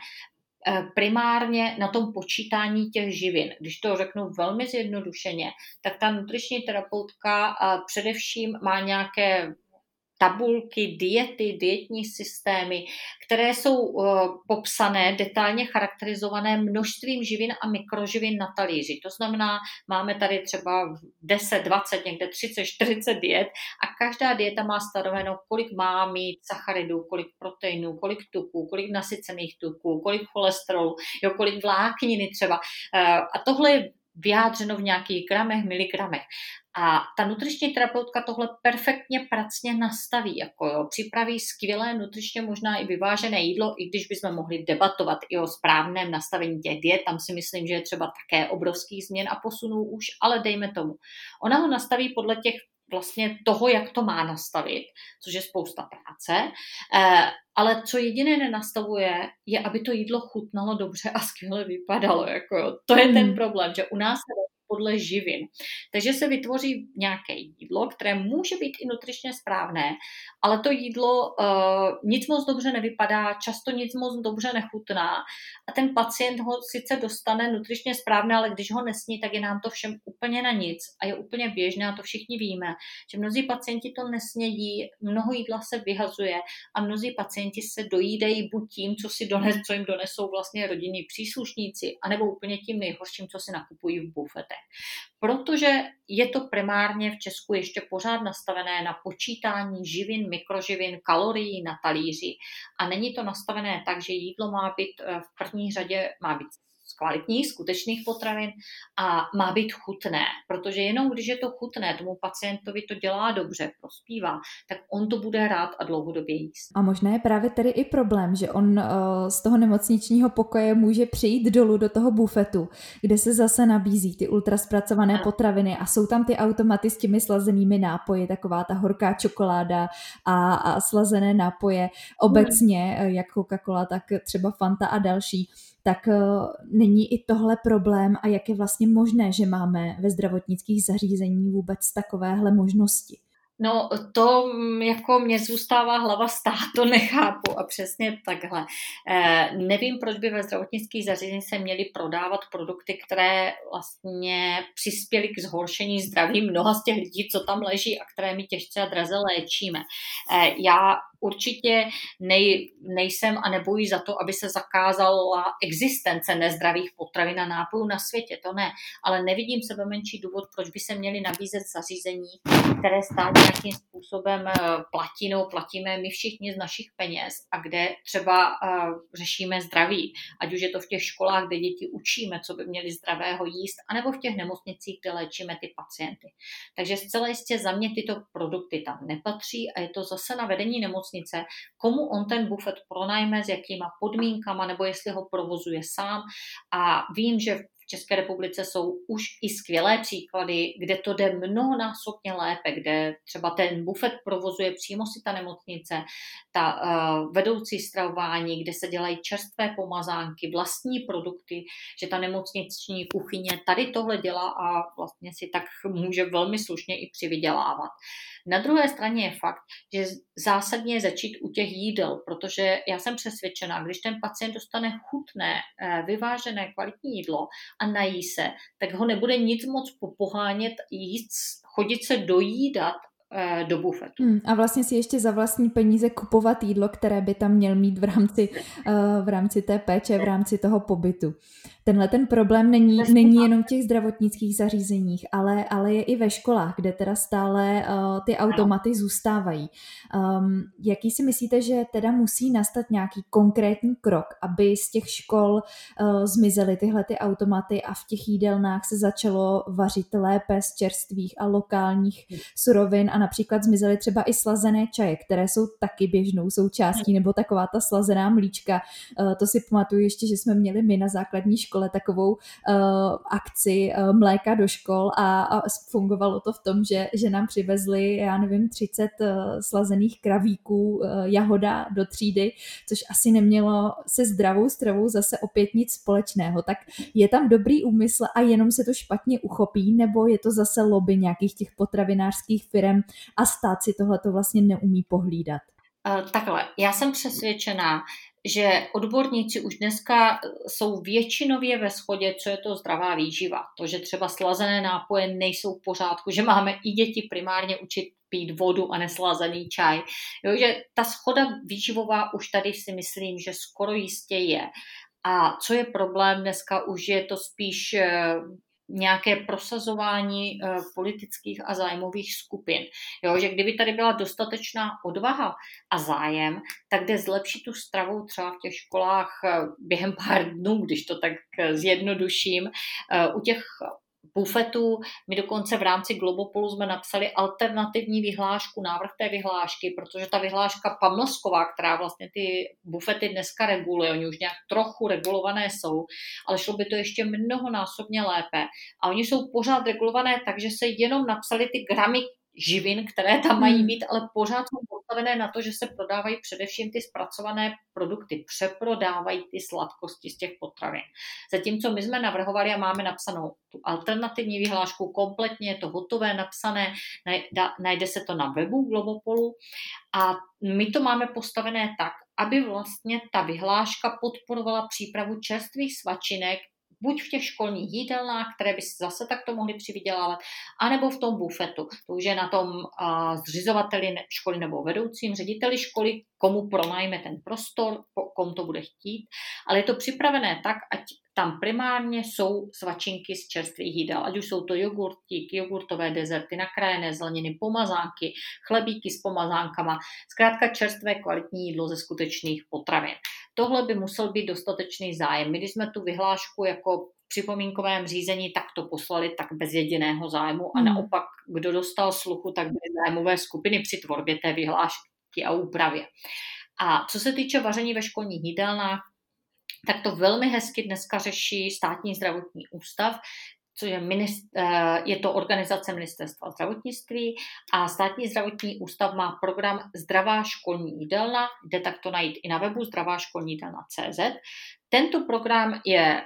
primárně na tom počítání těch živin. Když to řeknu velmi zjednodušeně, tak ta nutriční terapeutka eh, především má nějaké tabulky, diety, dietní systémy, které jsou uh, popsané, detailně charakterizované množstvím živin a mikroživin na talíři. To znamená, máme tady třeba 10, 20, někde 30, 40 diet a každá dieta má stanoveno, kolik má mít sacharidů, kolik proteinů, kolik tuků, kolik nasycených tuků, kolik cholesterolu, jo, kolik vlákniny třeba. Uh, a tohle je vyjádřeno v nějakých gramech, miligramech. A ta nutriční terapeutka tohle perfektně pracně nastaví, jako jo, připraví skvělé nutričně možná i vyvážené jídlo, i když bychom mohli debatovat i o správném nastavení těch diet, tam si myslím, že je třeba také obrovských změn a posunů už, ale dejme tomu. Ona ho nastaví podle těch vlastně toho, jak to má nastavit, což je spousta práce, eh, ale co jediné nenastavuje, je, aby to jídlo chutnalo dobře a skvěle vypadalo. Jako. To je ten hmm. problém, že u nás se podle živin. Takže se vytvoří nějaké jídlo, které může být i nutričně správné, ale to jídlo uh, nic moc dobře nevypadá, často nic moc dobře nechutná a ten pacient ho sice dostane nutričně správné, ale když ho nesní, tak je nám to všem úplně na nic a je úplně běžné a to všichni víme, že mnozí pacienti to nesnědí, mnoho jídla se vyhazuje a mnozí pacienti se dojídejí buď tím, co si dones, co jim donesou vlastně rodinní příslušníci, anebo úplně tím nejhorším, co si nakupují v bufetech protože je to primárně v Česku ještě pořád nastavené na počítání živin, mikroživin, kalorií na talíři. A není to nastavené tak, že jídlo má být eh, v první řadě má být z kvalitních, skutečných potravin a má být chutné, protože jenom když je to chutné, tomu pacientovi to dělá dobře, prospívá, tak on to bude rád a dlouhodobě jíst. A možná je právě tedy i problém, že on uh, z toho nemocničního pokoje může přijít dolů do toho bufetu, kde se zase nabízí ty ultraspracované ano. potraviny a jsou tam ty automaty s těmi slazenými nápoji, taková ta horká čokoláda a, a slazené nápoje obecně, hmm. jak Coca-Cola, tak třeba Fanta a další tak eh, není i tohle problém a jak je vlastně možné, že máme ve zdravotnických zařízení vůbec takovéhle možnosti? No to mm, jako mě zůstává hlava stát, to nechápu a přesně takhle. E, nevím, proč by ve zdravotnických zařízení se měly prodávat produkty, které vlastně přispěly k zhoršení zdraví mnoha z těch lidí, co tam leží a které my těžce a draze léčíme. E, já určitě nej, nejsem a nebojí za to, aby se zakázala existence nezdravých potravin a nápojů na světě, to ne, ale nevidím sebe menší důvod, proč by se měly nabízet zařízení, které stát nějakým způsobem eh, platí, nebo platíme my všichni z našich peněz a kde třeba uh, řešíme zdraví, ať už je to v těch školách, kde děti učíme, co by měli zdravého jíst, anebo v těch nemocnicích, kde léčíme ty pacienty. Takže zcela jistě za mě tyto produkty tam nepatří a je to zase na vedení nemocnice nemocnice, komu on ten bufet pronajme, s jakýma podmínkama, nebo jestli ho provozuje sám. A vím, že České republice jsou už i skvělé příklady, kde to jde mnohonásobně lépe, kde třeba ten bufet provozuje přímo si ta nemocnice, ta uh, vedoucí stravování, kde se dělají čerstvé pomazánky, vlastní produkty, že ta nemocniční kuchyně tady tohle dělá a vlastně si tak může velmi slušně i přivydělávat. Na druhé straně je fakt, že zásadně je začít u těch jídel, protože já jsem přesvědčená, když ten pacient dostane chutné, eh, vyvážené, kvalitní jídlo a nají se, tak ho nebude nic moc popohánět jíst, chodit se dojídat eh, do bufetu. Hmm, a vlastně si ještě za vlastní peníze kupovat jídlo, které by tam měl mít v rámci, uh, v rámci té péče, v rámci toho pobytu. Tenhle ten problém není, není jenom v těch zdravotnických zařízeních, ale, ale je i ve školách, kde teda stále uh, ty automaty zůstávají. Um, jaký si myslíte, že teda musí nastat nějaký konkrétní krok, aby z těch škol uh, zmizely tyhle ty automaty a v těch jídelnách se začalo vařit lépe z čerstvých a lokálních surovin a například zmizely třeba i slazené čaje, které jsou taky běžnou součástí, nebo taková ta slazená mlíčka. Uh, to si pamatuju ještě, že jsme měli my na základní škole takovou uh, akci uh, mléka do škol a, a fungovalo to v tom, že, že nám přivezli, já nevím, 30 uh, slazených kravíků uh, jahoda do třídy, což asi nemělo se zdravou stravou zase opět nic společného. Tak je tam dobrý úmysl a jenom se to špatně uchopí, nebo je to zase lobby nějakých těch potravinářských firm a stát si tohle to vlastně neumí pohlídat? Takhle, já jsem přesvědčená, že odborníci už dneska jsou většinově ve shodě, co je to zdravá výživa. To, že třeba slazené nápoje nejsou v pořádku, že máme i děti primárně učit pít vodu a neslazený čaj. Jo, že ta schoda výživová už tady si myslím, že skoro jistě je. A co je problém dneska, už je to spíš eh, nějaké prosazování uh, politických a zájmových skupin. Jo, že kdyby tady byla dostatečná odvaha a zájem, tak jde zlepšit tu stravu třeba v těch školách uh, během pár dnů, když to tak uh, zjednoduším. U těch bufetu. My dokonce v rámci Globopolu jsme napsali alternativní vyhlášku, návrh té vyhlášky, protože ta vyhláška Pamlsková, která vlastně ty bufety dneska reguluje, oni už nějak trochu regulované jsou, ale šlo by to ještě mnohonásobně lépe. A oni jsou pořád regulované tak, že se jenom napsali ty gramy živin, které tam mají hmm. být, ale pořád jsou postavené na to, že se prodávají především ty zpracované produkty, přeprodávají ty sladkosti z těch potravin. Zatímco my jsme navrhovali a máme napsanou tu alternativní vyhlášku, kompletně je to hotové, napsané, najde se to na webu Globopolu a my to máme postavené tak, aby vlastně ta vyhláška podporovala přípravu čerstvých svačinek buď v těch školních jídelnách, které by zase takto mohli přivydělávat, anebo v tom bufetu. To už je na tom zřizovateli školy nebo vedoucím, řediteli školy, komu pronajme ten prostor, komu to bude chtít, ale je to připravené tak, ať tam primárně jsou svačinky z čerstvých jídel, ať už jsou to jogurtíky, jogurtové dezerty, nakrájené zeleniny, pomazánky, chlebíky s pomazánkama, zkrátka čerstvé kvalitní jídlo ze skutečných potravin. Tohle by musel být dostatečný zájem. My, když jsme tu vyhlášku jako připomínkovém řízení takto poslali, tak bez jediného zájmu a hmm. naopak, kdo dostal sluchu, tak byly zájmové skupiny při tvorbě té vyhlášky a úpravě. A co se týče vaření ve školních jídelnách, tak to velmi hezky dneska řeší státní zdravotní ústav, což je, minist, eh, je to organizace Ministerstva zdravotnictví a státní zdravotní ústav má program Zdravá školní jídelna, kde takto najít i na webu zdravá školní jídelna.cz. Tento program je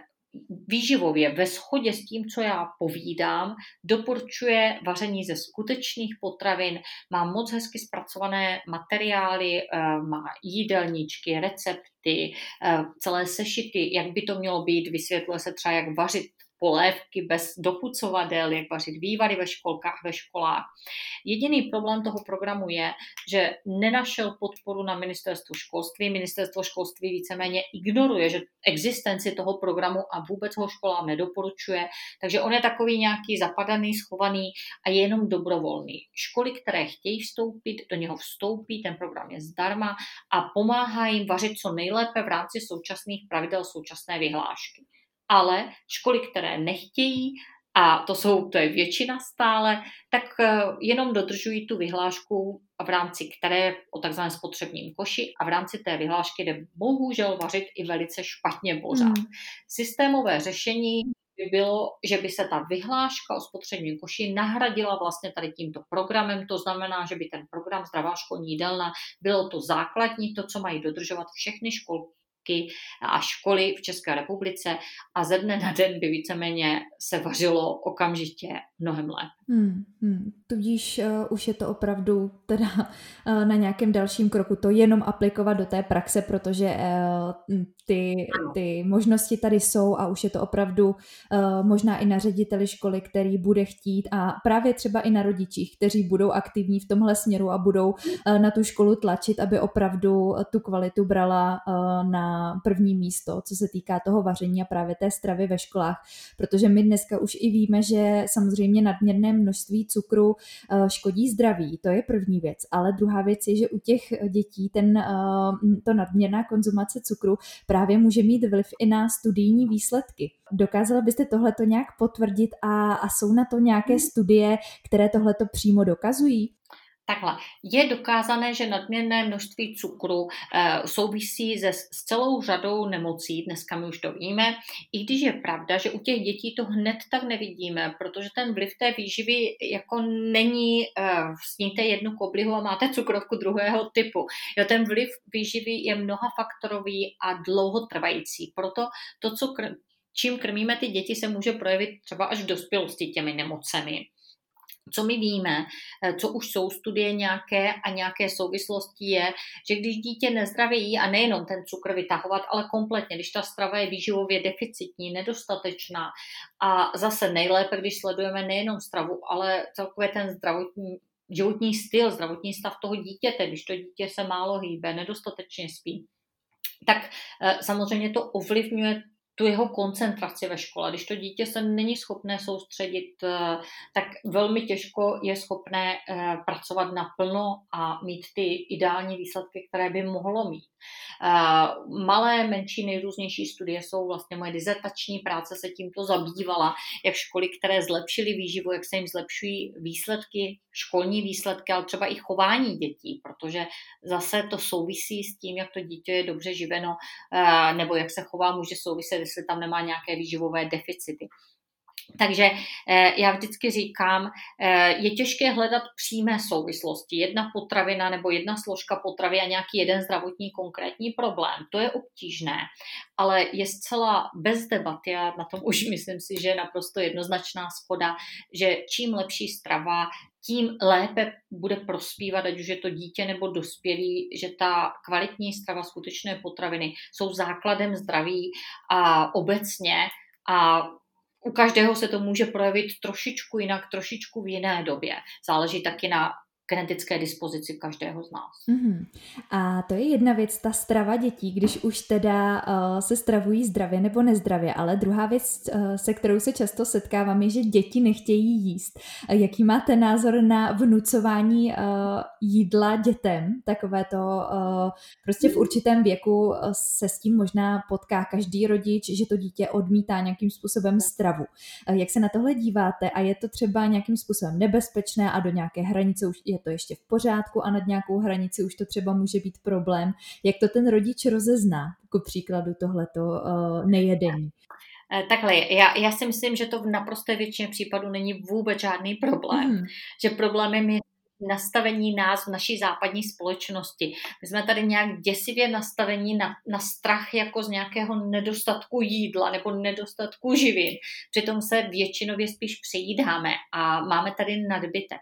výživově ve shodě s tím, co já povídám, doporučuje vaření ze skutečných potravin, má moc hezky zpracované materiály, eh, má jídelníčky, recepty, eh, celé sešity, jak by to mělo být, vysvětluje se třeba, jak vařit polévky bez dochucovadel, jak vařit vývary ve školkách, ve školách. Jediný problém toho programu je, že nenašel podporu na ministerstvu školství. Ministerstvo školství víceméně ignoruje, že existenci toho programu a vůbec ho školám nedoporučuje, takže on je takový nějaký zapadaný, schovaný a je jenom dobrovolný. Školy, které chtějí vstoupit, do něho vstoupí, ten program je zdarma a pomáhá jim vařit co nejlépe v rámci současných pravidel současné vyhlášky ale školy, které nechtějí, a to, jsou, to je většina stále, tak eh, jenom dodržují tu vyhlášku v rámci které o takzvaném spotřebním koši a v rámci té vyhlášky jde bohužel vařit i velice špatně pořád. Hmm. Systémové řešení by bylo, že by se ta vyhláška o spotřebním koši nahradila vlastně tady tímto programem, to znamená, že by ten program Zdravá školní jídelna bylo to základní, to, co mají dodržovat všechny školky školky a školy v České republice a ze dne na den by víceméně se vařilo okamžitě mnohem lépe. Hmm, hmm. Tudíž uh, už je to opravdu teda uh, na nějakém dalším kroku to jenom aplikovat do té praxe, protože uh, ty, ty možnosti tady jsou a už je to opravdu uh, možná i na řediteli školy, který bude chtít a právě třeba i na rodičích, kteří budou aktivní v tomhle směru a budou uh, na tu školu tlačit, aby opravdu tu kvalitu brala uh, na první místo, co se týká toho vaření a právě té stravy ve školách, protože my dneska už i víme, že samozřejmě nadměrné množství cukru eh, škodí zdraví, to je první věc. Ale druhá věc je, že u těch dětí ten, eh, to nadměrná konzumace cukru právě může mít vliv i na studijní výsledky. Dokázala byste tohleto nějak potvrdit a, a jsou na to nějaké studie, které tohleto přímo dokazují? Takhle, je dokázané, že nadměrné množství cukru e, souvisí se, s celou řadou nemocí, dneska my už to víme, i když je pravda, že u těch dětí to hned tak nevidíme, protože ten vliv té výživy jako není, sníte jednu koblihu a máte cukrovku druhého typu. Jo, ten vliv výživy je mnoha faktorový a dlouhotrvající, proto to, co kr- čím krmíme ty děti, se může projevit třeba až v dospělosti těmi nemocemi co my víme, eh, co už jsou studie nějaké a nějaké souvislosti je, že když dítě nezdravě jí a nejenom ten cukr vytahovat, ale kompletně, když ta strava je výživově deficitní, nedostatečná a zase nejlépe, když sledujeme nejenom stravu, ale celkově ten zdravotní životní styl, zdravotní stav toho dítěte, když to dítě se málo hýbe, nedostatečně spí, tak eh, samozřejmě to ovlivňuje tu jeho koncentraci ve škole. Když to dítě se není schopné soustředit, eh, tak velmi těžko je schopné eh, pracovat naplno a mít ty ideální výsledky, které by mohlo mít. Eh, malé, menší, nejrůznější studie jsou vlastně moje dizertační práce se tímto zabývala, jak školy, které zlepšily výživu, jak se jim zlepšují výsledky, školní výsledky, ale třeba i chování dětí, protože zase to souvisí s tím, jak to dítě je dobře živeno, nebo jak se chová, může souviset jestli tam nemá nějaké výživové deficity. Takže eh, já vždycky říkám, eh, je těžké hledat přímé souvislosti. Jedna potravina nebo jedna složka potravy a nějaký jeden zdravotní konkrétní problém. To je obtížné, ale je zcela bez debaty a na tom už [laughs] myslím si, že je naprosto jednoznačná schoda, že čím lepší strava, tím lépe bude prospívat, ať už je to dítě nebo dospělý, že ta kvalitní strava, skutečné potraviny jsou základem zdraví a obecně a u každého se to může projevit trošičku jinak, trošičku v jiné době. Záleží taky na genetické dispozici každého z nás. Mm-hmm. A to je jedna věc, ta strava dětí, když už teda uh, se stravují zdravě nebo nezdravě, ale druhá věc, uh, se kterou se často setkávám, je, že děti nechtějí jíst. Uh, jaký máte názor na vnucování uh, jídla dětem? Takové to uh, prostě v určitém věku se s tím možná potká každý rodič, že to dítě odmítá nějakým způsobem stravu. Uh, jak se na tohle díváte a je to třeba nějakým způsobem nebezpečné a do nějaké hranice už je je to ještě v pořádku a nad nějakou hranici už to třeba může být problém. Jak to ten rodič rozezná, jako příkladu tohleto uh, nejedení? Eh, takhle, já, já si myslím, že to v naprosté většině případů není vůbec žádný problém. Mm. Že problémem je nastavení nás v naší západní společnosti. My jsme tady nějak děsivě nastavení na, na strach jako z nějakého nedostatku jídla nebo nedostatku živin. Přitom se většinově spíš přejídáme a máme tady nadbytek.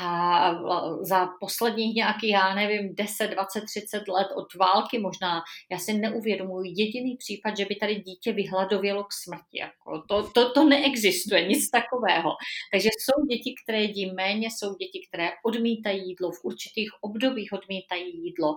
A za posledních nějakých, já nevím, 10, 20, 30 let od války možná, já si neuvědomuji jediný případ, že by tady dítě vyhladovělo k smrti. Jako to, to, to neexistuje, nic takového. Takže jsou děti, které jedí méně, jsou děti, které odmítají jídlo, v určitých obdobích odmítají jídlo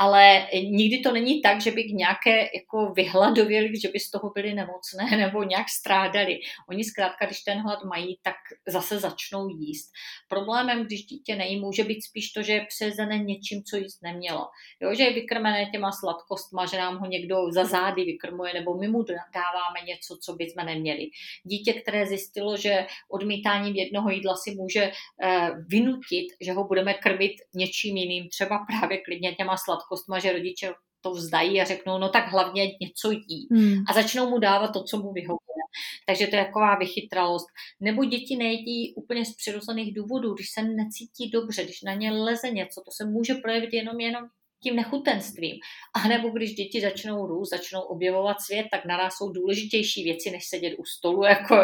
ale nikdy to není tak, že by nějaké jako vyhladověli, že by z toho byli nemocné [laughs] nebo nějak strádali. Oni zkrátka, když ten hlad mají, tak zase začnou jíst. Problémem, když dítě nejí, může být spíš to, že je přezené něčím, co jíst nemělo. Jo, že je vykrmené těma sladkostma, že nám ho někdo za zády vykrmuje, nebo my mu dáváme něco, co by jsme neměli. Dítě, které zjistilo, že odmítáním jednoho jídla si může eh, vynutit, že ho budeme krmit něčím jiným, třeba právě klidně těma sladkostma, kostma, že rodiče to vzdají a řeknou, no tak hlavně něco jí. Hmm. A začnou mu dávat to, co mu vyhovuje. Takže to je taková vychytralost. Nebo děti nejedí úplně z přirozených důvodů, když se necítí dobře, když na ně leze něco, to se může projevit jenom, jenom tím nechutenstvím. A nebo když děti začnou růst, začnou objevovat svět, tak na nás jsou důležitější věci, než sedět u stolu. Jako.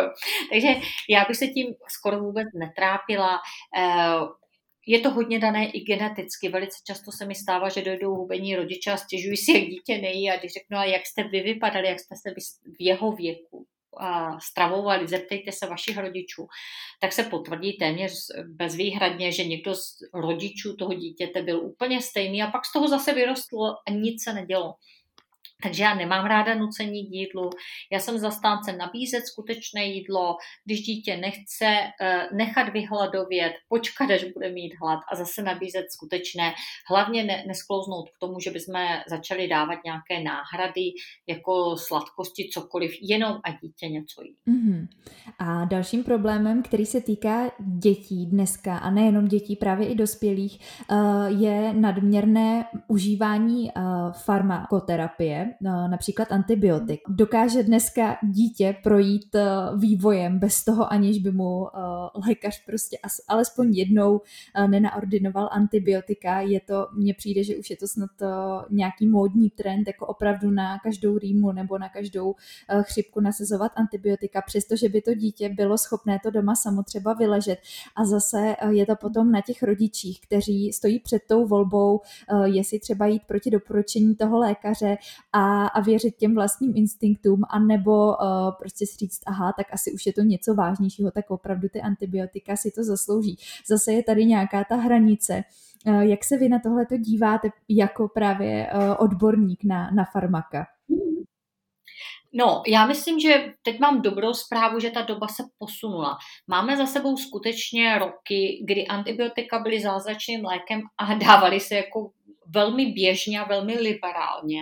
Takže já bych se tím skoro vůbec netrápila. Eh, je to hodně dané i geneticky. Velice často se mi stává, že dojdou hubení rodiče a stěžují si, jak dítě nejí a když řeknu, a jak jste vy vypadali, jak jste se v jeho věku stravovali, zeptejte se vašich rodičů, tak se potvrdí téměř bezvýhradně, že někdo z rodičů toho dítěte byl úplně stejný a pak z toho zase vyrostl a nic se nedělo. Takže já nemám ráda nucení k jídlu. Já jsem zastánce nabízet skutečné jídlo, když dítě nechce eh, nechat vyhladovět, počkat, až bude mít hlad a zase nabízet skutečné. Hlavně ne, nesklouznout k tomu, že bychom začali dávat nějaké náhrady, jako sladkosti, cokoliv, jenom a dítě něco jí. Mm-hmm. A dalším problémem, který se týká dětí dneska, a nejenom dětí, právě i dospělých, eh, je nadměrné užívání eh, například antibiotik. Dokáže dneska dítě projít eh, vývojem bez toho, aniž by mu eh, lékař prostě alespoň jednou eh, nenaordinoval antibiotika. Je to, mně přijde, že už je to snad nějaký módní trend, jako opravdu na každou rýmu nebo na každou chřipku nasazovat antibiotika, přestože by to dítě bylo schopné to doma samo třeba vyležet. A zase je to potom na těch rodičích, kteří stojí před tou volbou, jestli třeba jít proti doporučení toho lékaře a, a věřit těm vlastním instinktům, anebo uh, prostě si říct, aha, tak asi už je to něco vážnějšího, tak opravdu ty antibiotika si to zaslouží. Zase je tady nějaká ta hranice. Uh, jak se vy na tohle to díváte jako právě uh, odborník na, na farmaka? No, já myslím, že teď mám dobrou zprávu, že ta doba se posunula. Máme za sebou skutečně roky, kdy antibiotika byly zázračným lékem a dávali se jako velmi běžně a velmi liberálně,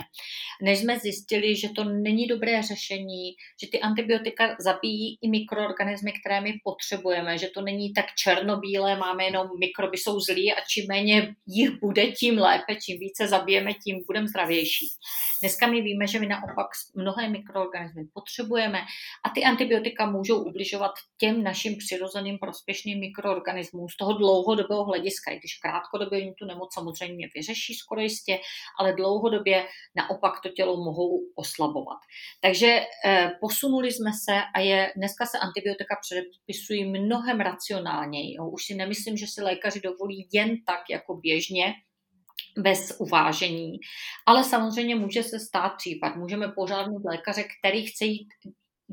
než jsme zjistili, že to není dobré řešení, že ty antibiotika zabíjí i mikroorganismy, které my potřebujeme, že to není tak černobílé, máme jenom mikroby jsou zlí a čím méně jich bude, tím lépe, čím více zabijeme, tím budeme zdravější. Dneska my víme, že my naopak mnohé mikroorganismy potřebujeme a ty antibiotika můžou ubližovat těm našim přirozeným prospěšným mikroorganismům z toho dlouhodobého hlediska, i když krátkodobě oni tu nemoc samozřejmě vyřeší skoro jistě, ale dlouhodobě naopak to tělo mohou oslabovat. Takže eh, posunuli jsme se a je, dneska se antibiotika předepisují mnohem racionálněji. Jo. Už si nemyslím, že si lékaři dovolí jen tak jako běžně bez uvážení. Ale samozřejmě může se stát případ. Můžeme požádat lékaře, který chce jít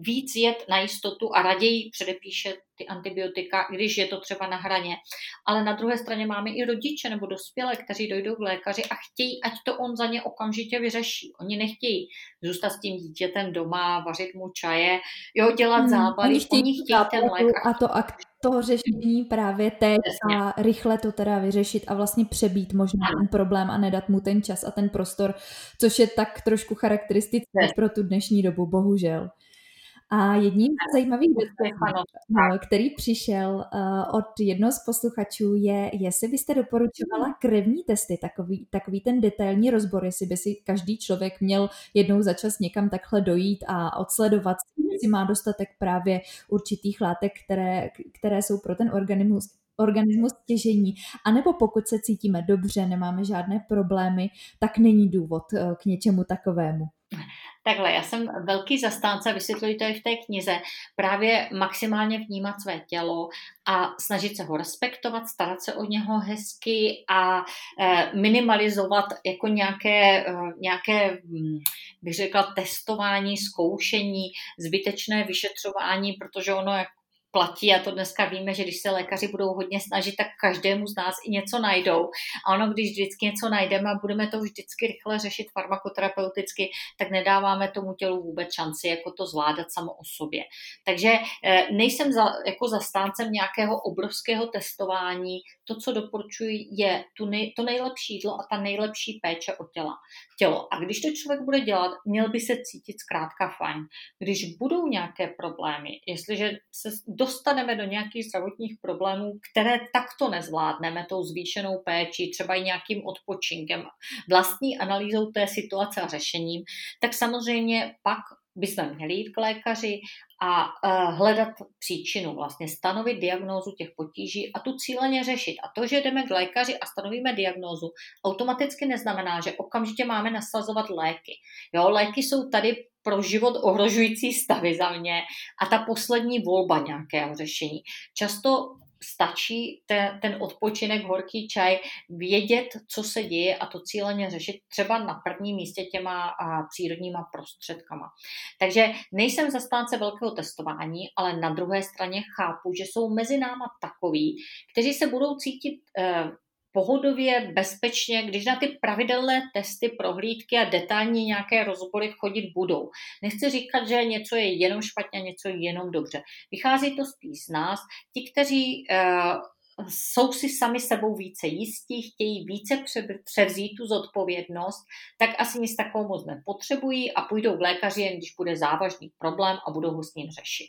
víc jet na jistotu a raději předepíše ty antibiotika, když je to třeba na hraně. Ale na druhé straně máme i rodiče nebo dospělé, kteří dojdou k lékaři a chtějí, ať to on za ně okamžitě vyřeší. Oni nechtějí zůstat s tím dítětem doma, vařit mu čaje, jo, dělat hmm, zábaly. Oni chtějí, oni chtějí ten lék. A to ak- toho řešení právě teď Přesně. a rychle to teda vyřešit a vlastně přebít možná ten problém a nedat mu ten čas a ten prostor, což je tak trošku charakteristické pro tu dnešní dobu, bohužel. A jedním z zajímavých dotazů, no, který přišel uh, od jednoho z posluchačů, je, jestli byste doporučovala mhm. krevní testy, takový, takový ten detailní rozbor, jestli by si každý člověk měl jednou za čas někam takhle dojít a odsledovat, jestli má dostatek právě určitých látek, které, které jsou pro ten organismus organismus stěžení, anebo pokud se cítíme dobře, nemáme žádné problémy, tak není důvod eh, k něčemu takovému. Takhle, já jsem velký zastánce, vysvětluji to i v té knize, právě maximálně vnímat své tělo a snažit se ho respektovat, starat se o něho hezky a e, minimalizovat jako nějaké, e, nějaké, hm, bych řekla, testování, zkoušení, zbytečné vyšetřování, protože ono jako platí a to dneska víme, že když se lékaři budou hodně snažit, tak každému z nás i něco najdou. A ono, když vždycky něco najdeme a budeme to vždycky rychle řešit farmakoterapeuticky, tak nedáváme tomu tělu vůbec šanci jako to zvládat samo o sobě. Takže eh, nejsem za, jako zastáncem nějakého obrovského testování. To, co doporučuji, je tu nej, to nejlepší jídlo a ta nejlepší péče o těla, tělo. A když to člověk bude dělat, měl by se cítit zkrátka fajn. Když budou nějaké problémy, jestliže se dostaneme do nějakých zdravotních problémů, které takto nezvládneme tou zvýšenou péčí, třeba i nějakým odpočinkem, vlastní analýzou té situace a řešením, tak samozřejmě pak bychom měli jít k lékaři a uh, hledat příčinu, vlastně stanovit diagnózu těch potíží a tu cíleně řešit. A to, že jdeme k lékaři a stanovíme diagnózu, automaticky neznamená, že okamžitě máme nasazovat léky. Jo, léky jsou tady pro život ohrožující stavy za mě a ta poslední volba nějakého řešení. Často stačí ten, ten odpočinek, horký čaj, vědět, co se děje a to cíleně řešit třeba na prvním místě těma a, přírodníma prostředkama. Takže nejsem zastánce velkého testování, ale na druhé straně chápu, že jsou mezi náma takoví, kteří se budou cítit eh, pohodově, bezpečně, když na ty pravidelné testy, prohlídky a detailní nějaké rozbory chodit budou. Nechci říkat, že něco je jenom špatně, něco je jenom dobře. Vychází to spíš z nás. Ti, kteří uh, jsou si sami sebou více jistí, chtějí více převzít tu zodpovědnost, tak asi nic takovou moc nepotřebují a půjdou k lékaři, jen když bude závažný problém a budou ho s ním řešit.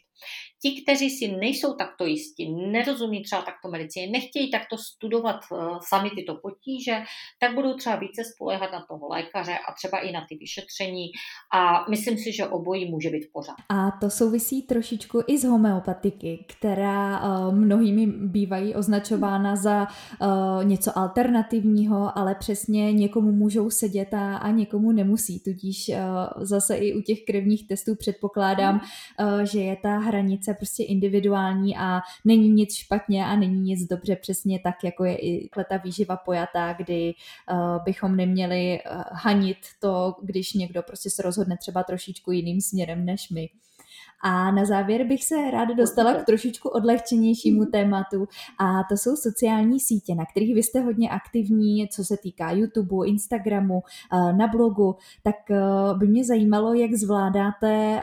Ti, kteří si nejsou takto jistí, nerozumí třeba takto medicíně, nechtějí takto studovat uh, sami tyto potíže, tak budou třeba více spolehat na toho lékaře a třeba i na ty vyšetření a myslím si, že obojí může být pořád. A to souvisí trošičku i s homeopatiky, která uh, mnohými bývají označována za uh, něco alternativního, ale přesně někomu můžou sedět a, a někomu nemusí. Tudíž zase i u těch krevních testů předpokládám, uh, že je ta hranice prostě individuální a není nic špatně a není nic dobře přesně tak, jako je i ta výživa pojatá, kdy uh, bychom neměli uh, hanit to, když někdo prostě se rozhodne třeba trošičku jiným směrem než my. A na závěr bych se ráda dostala k trošičku odlehčenějšímu mhm. tématu. A to jsou sociální sítě, na kterých vy jste hodně aktivní, co se týká YouTube, Instagramu, eh, na blogu, tak eh, by mě zajímalo, jak zvládáte eh,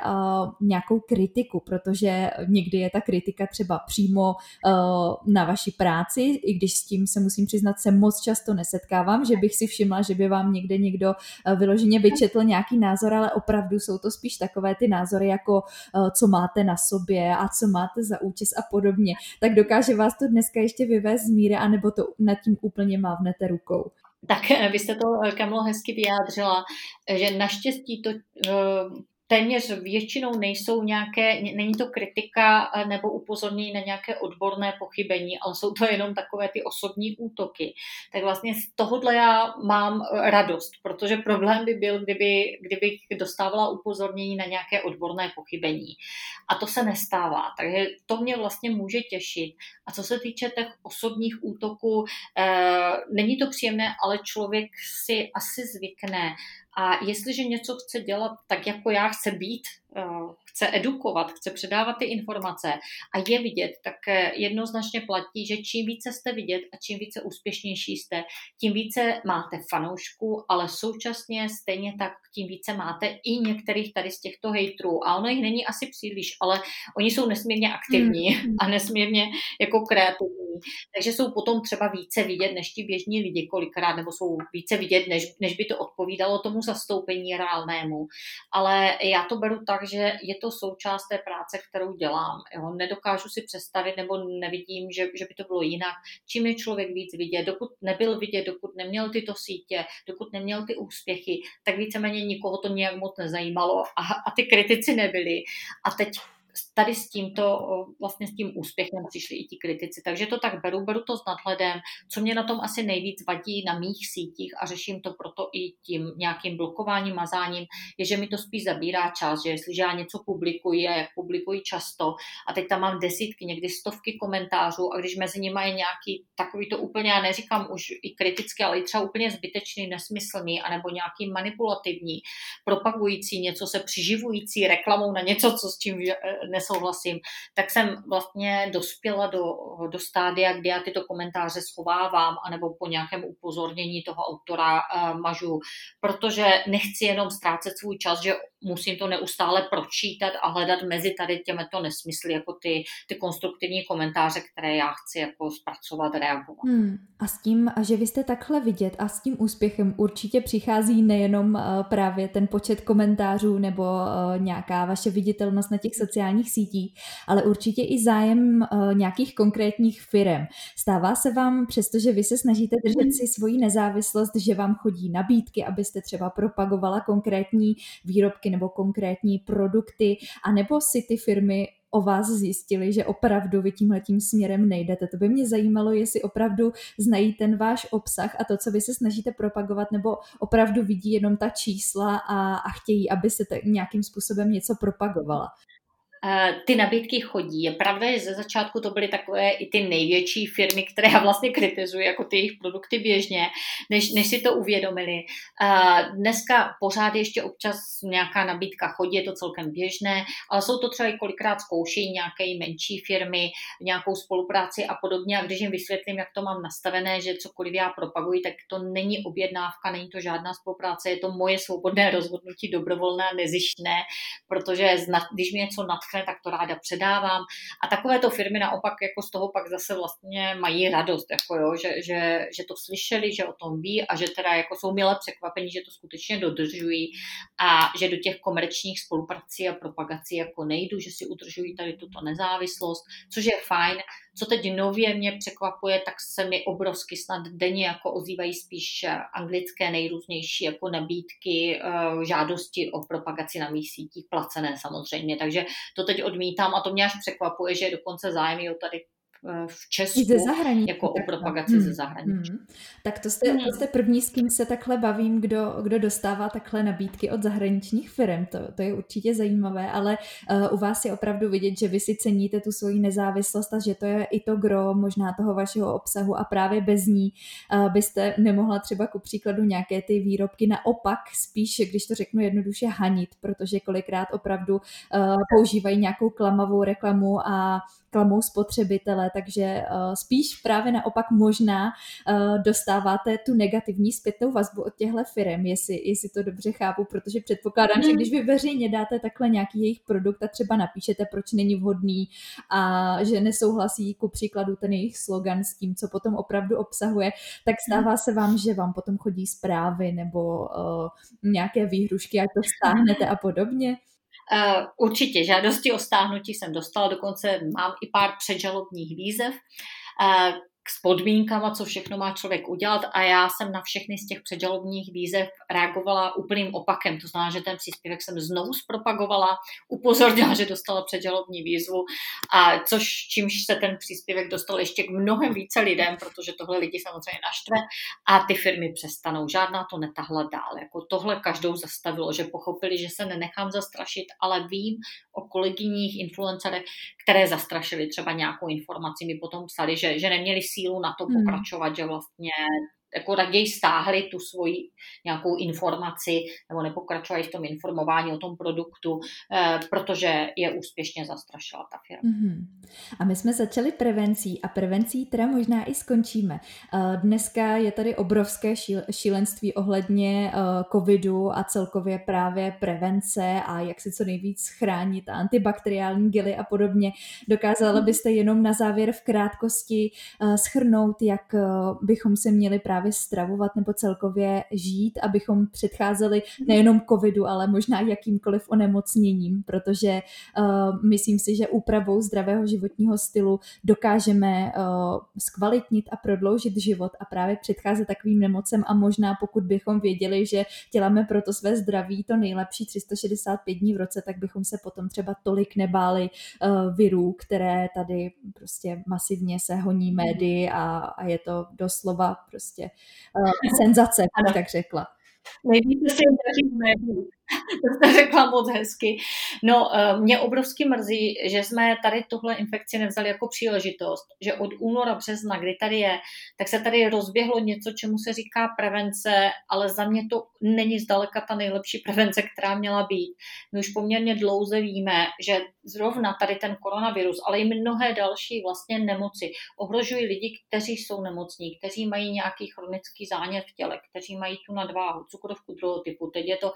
nějakou kritiku, protože někdy je ta kritika třeba přímo na vaší práci, i když s tím se musím přiznat, se moc často nesetkávám, že bych si všimla, že by vám někde někdo vyloženě vyčetl nějaký názor, ale opravdu jsou to spíš takové ty názory jako co máte na sobě a co máte za účes a podobně, tak dokáže vás to dneska ještě vyvést z míry, anebo to nad tím úplně mávnete rukou. Tak eh, vy jste to, eh, Kamlo, hezky vyjádřila, že naštěstí to eh, téměř většinou nejsou nějaké, není to kritika nebo upozornění na nějaké odborné pochybení, ale jsou to jenom takové ty osobní útoky. Tak vlastně z tohohle já mám radost, protože problém by byl, kdyby, kdybych dostávala upozornění na nějaké odborné pochybení. A to se nestává, takže to mě vlastně může těšit. A co se týče těch osobních útoků, eh, není to příjemné, ale člověk si asi zvykne a jestliže něco chce dělat tak, jako já chce být, eh, chce edukovat, chce předávat ty informace a je vidět, tak eh, jednoznačně platí, že čím více jste vidět a čím více úspěšnější jste, tím více máte fanoušků, ale současně stejně tak tím více máte i některých tady z těchto hejtrů. A ono jich není asi příliš, ale oni jsou nesmírně aktivní mm. a nesmírně jako kreativní. Takže jsou potom třeba více vidět než ti běžní lidi kolikrát, nebo jsou více vidět, než, než by to odpovídalo tomu zastoupení reálnému. Ale já to beru tak, že je to součást té práce, kterou dělám. Jo. Nedokážu si představit nebo nevidím, že, že by to bylo jinak. Čím je člověk víc vidět, dokud nebyl vidět, dokud neměl tyto sítě, dokud neměl ty úspěchy, tak víceméně nikoho to nějak moc nezajímalo a, a ty kritici nebyli. A teď tady s tímto, vlastně s tím úspěchem přišli i ti kritici. Takže to tak beru, beru to s nadhledem. Co mě na tom asi nejvíc vadí na mých sítích a řeším to proto i tím nějakým blokováním, mazáním, je, že mi to spíš zabírá čas, že jestliže já něco publikuji a jak publikuji často a teď tam mám desítky, někdy stovky komentářů a když mezi nimi je nějaký takový to úplně, já neříkám už i kriticky, ale i třeba úplně zbytečný, nesmyslný, anebo nějaký manipulativní, propagující něco se přiživující reklamou na něco, co s čím nesouhlasím, tak jsem vlastně dospěla do, do stádia, kdy já tyto komentáře schovávám, anebo po nějakém upozornění toho autora uh, mažu, protože nechci jenom ztrácet svůj čas, že musím to neustále pročítat a hledat mezi tady těmito nesmysly, jako ty, ty konstruktivní komentáře, které já chci jako zpracovat, reagovat. Hmm. A s tím, že vy jste takhle vidět a s tím úspěchem určitě přichází nejenom uh, právě ten počet komentářů nebo uh, nějaká vaše viditelnost na těch sociálních sociálních sítích, ale určitě i zájem uh, nějakých konkrétních firm. Stává se vám, přestože vy se snažíte držet mhm. si svoji nezávislost, že vám chodí nabídky, abyste třeba propagovala konkrétní výrobky nebo konkrétní produkty, anebo si ty firmy o vás zjistili, že opravdu vy tímhletím směrem nejdete. To by mě zajímalo, jestli opravdu znají ten váš obsah a to, co vy se snažíte propagovat, nebo opravdu vidí jenom ta čísla a, a chtějí, aby se nějakým způsobem něco propagovala. Eh, ty nabídky chodí. Je pravda, že ze začátku to byly takové i ty největší firmy, které já vlastně kritizuji jako ty jejich produkty běžně, než, než si to uvědomili. Eh, dneska pořád ještě občas nějaká nabídka chodí, je to celkem běžné, ale jsou to třeba i kolikrát zkouší nějaké menší firmy, nějakou spolupráci a podobně. A když jim vysvětlím, jak to mám nastavené, že cokoliv já propaguji, tak to není objednávka, není to žádná spolupráce, je to moje svobodné rozhodnutí, dobrovolné nezištné, protože když mi něco nad nadchne, tak to ráda předávám. A takovéto firmy naopak jako z toho pak zase vlastně mají radost, jako jo, že, že, že to slyšeli, že o tom ví a že teda jako jsou milé překvapení, že to skutečně dodržují a že do těch komerčních spoluprací a propagací jako nejdu, že si udržují tady tuto nezávislost, což je fajn. Co teď nově mě překvapuje, tak se mi obrovsky snad denně jako ozývají spíš anglické nejrůznější jako nabídky, eh, žádosti o propagaci na mých sítích, placené samozřejmě. Takže to teď odmítám a to mě až překvapuje, že je dokonce zájem o tady v Česku ze zahraničí, jako o propagaci hmm. ze zahraničí. Hmm. Tak to jste, hmm. to jste první, s kým se takhle bavím, kdo, kdo dostává takhle nabídky od zahraničních firm. To, to je určitě zajímavé, ale uh, u vás je opravdu vidět, že vy si ceníte tu svoji nezávislost a že to je i to gro možná toho vašeho obsahu a právě bez ní uh, byste nemohla třeba ku příkladu nějaké ty výrobky naopak spíš, když to řeknu jednoduše, hanit, protože kolikrát opravdu uh, používají nějakou klamavou reklamu a klamou spotřebitele, takže uh, spíš právě naopak možná uh, dostáváte tu negativní zpětnou vazbu od těchto firm, jestli, jestli to dobře chápu, protože předpokládám, mm. že když vy veřejně dáte takhle nějaký jejich produkt a třeba napíšete, proč není vhodný a že nesouhlasí ku příkladu ten jejich slogan s tím, co potom opravdu obsahuje, tak stává se vám, že vám potom chodí zprávy nebo uh, nějaké výhrušky, jak to stáhnete a podobně? Uh, určitě žádosti o stáhnutí jsem dostala, dokonce mám i pár předžalobních výzev. S podmínkama, co všechno má člověk udělat a já jsem na všechny z těch předžalobních výzev reagovala úplným opakem. To znamená, že ten příspěvek jsem znovu zpropagovala, upozornila, že dostala předžalobní výzvu a což čímž se ten příspěvek dostal ještě k mnohem více lidem, protože tohle lidi samozřejmě naštve a ty firmy přestanou. Žádná to netahla dál. Jako tohle každou zastavilo, že pochopili, že se nenechám zastrašit, ale vím o kolegyních influencerech, které zastrašili třeba nějakou informaci, mi potom psali, že, že neměli sílu na to hmm. pokračovat, že vlastně jako raději stáhli tu svoji nějakou informaci nebo nepokračovali v tom informování o tom produktu, eh, protože je úspěšně zastrašila ta firma. Mm-hmm. A my jsme začali prevencí a prevencí teda možná i skončíme. Eh, dneska je tady obrovské šílenství ohledně eh, covidu a celkově právě prevence a jak si co nejvíc chránit a antibakteriální gely a podobně. Dokázala byste jenom na závěr v krátkosti schrnout, jak bychom se měli právě právě stravovat nebo celkově žít, abychom předcházeli nejenom covidu, ale možná jakýmkoliv onemocněním, protože uh, myslím si, že úpravou zdravého životního stylu dokážeme uh, zkvalitnit a prodloužit život a právě předcházet takovým nemocem a možná pokud bychom věděli, že děláme proto své zdraví to nejlepší 365 dní v roce, tak bychom se potom třeba tolik nebáli uh, virů, které tady prostě masivně se honí médii a, a je to doslova prostě uh, senzace, ano. tak řekla. Nejvíce si daří v médiích. [laughs] to jste řekla moc hezky. No, eh, mě obrovsky mrzí, že jsme tady tuhle infekci nevzali jako příležitost, že od února, března, kdy tady je, tak se tady rozběhlo něco, čemu se říká prevence, ale za mě to není zdaleka ta nejlepší prevence, která měla být. My už poměrně dlouze víme, že zrovna tady ten koronavirus, ale i mnohé další vlastně nemoci ohrožují lidi, kteří jsou nemocní, kteří mají nějaký chronický zánět v těle, kteří mají tu nadváhu, cukrovku druhého typu. Teď je to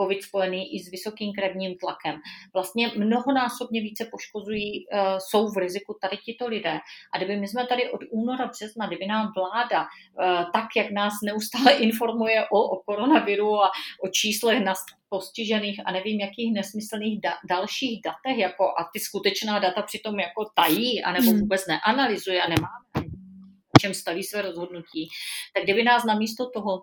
COVID být spojený i s vysokým krevním tlakem. Vlastně mnohonásobně více poškozují, uh, jsou v riziku tady tito lidé. A kdyby my jsme tady od února, března, kdyby nám vláda, uh, tak jak nás neustále [laughs] informuje o, o koronaviru a o číslech na postižených a nevím jakých nesmyslných da- dalších datech, jako a ty skutečná data přitom jako tají, anebo hmm. vůbec neanalyzuje a nemáme čem staví své rozhodnutí, tak kdyby nás namísto toho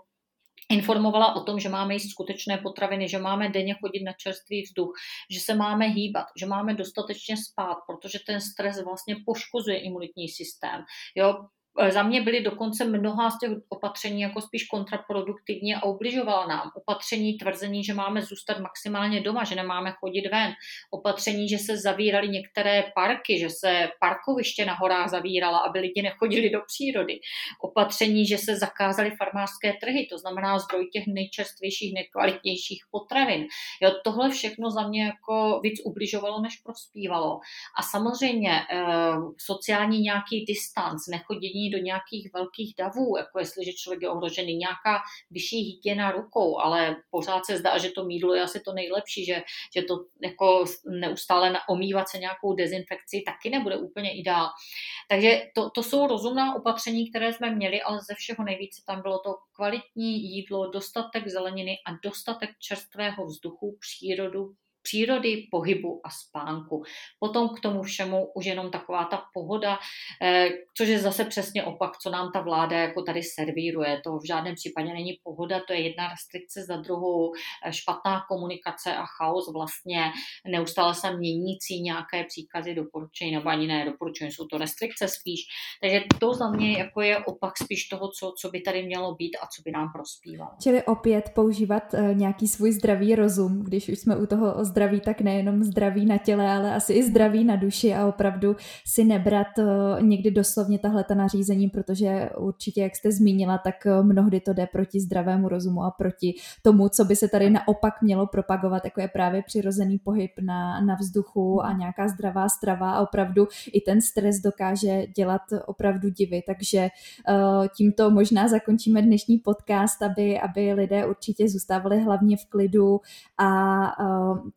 informovala o tom, že máme jíst skutečné potraviny, že máme denně chodit na čerstvý vzduch, že se máme hýbat, že máme dostatečně spát, protože ten stres vlastně poškozuje imunitní systém. Jo, za mě byly dokonce mnoha z těch opatření jako spíš kontraproduktivní a ubližovala nám. Opatření tvrzení, že máme zůstat maximálně doma, že nemáme chodit ven. Opatření, že se zavíraly některé parky, že se parkoviště na horách zavírala, aby lidi nechodili do přírody. Opatření, že se zakázaly farmářské trhy, to znamená zdroj těch nejčerstvějších, nejkvalitnějších potravin. Jo, tohle všechno za mě jako víc ubližovalo, než prospívalo. A samozřejmě eh, sociální nějaký distanc, nechodění do nějakých velkých davů, jako jestliže člověk je ohrožený, nějaká vyšší hygiena rukou, ale pořád se zdá, že to mídlo je asi to nejlepší, že, že to jako neustále omývat se nějakou dezinfekcí taky nebude úplně ideál. Takže to, to jsou rozumná opatření, které jsme měli, ale ze všeho nejvíce tam bylo to kvalitní jídlo, dostatek zeleniny a dostatek čerstvého vzduchu, přírodu, přírody, pohybu a spánku. Potom k tomu všemu už jenom taková ta pohoda, eh, což je zase přesně opak, co nám ta vláda jako tady servíruje. To v žádném případě není pohoda, to je jedna restrikce za druhou, eh, špatná komunikace a chaos vlastně, neustále se měnící nějaké příkazy, doporučení, nebo ani ne doporučení, jsou to restrikce spíš. Takže to za mě jako je opak spíš toho, co, co by tady mělo být a co by nám prospívalo. Čili opět používat uh, nějaký svůj zdravý rozum, když už jsme u toho zdraví, tak nejenom zdraví na těle, ale asi i zdraví na duši a opravdu si nebrat eh, někdy doslovně tahle ta nařízení, protože určitě, jak jste zmínila, tak eh, mnohdy to jde proti zdravému rozumu a proti tomu, co by se tady naopak mělo propagovat, jako je právě přirozený pohyb na, na vzduchu a nějaká zdravá strava a opravdu i ten stres dokáže dělat opravdu divy. Takže uh, tímto možná zakončíme dnešní podcast, aby, aby lidé určitě zůstávali hlavně v klidu a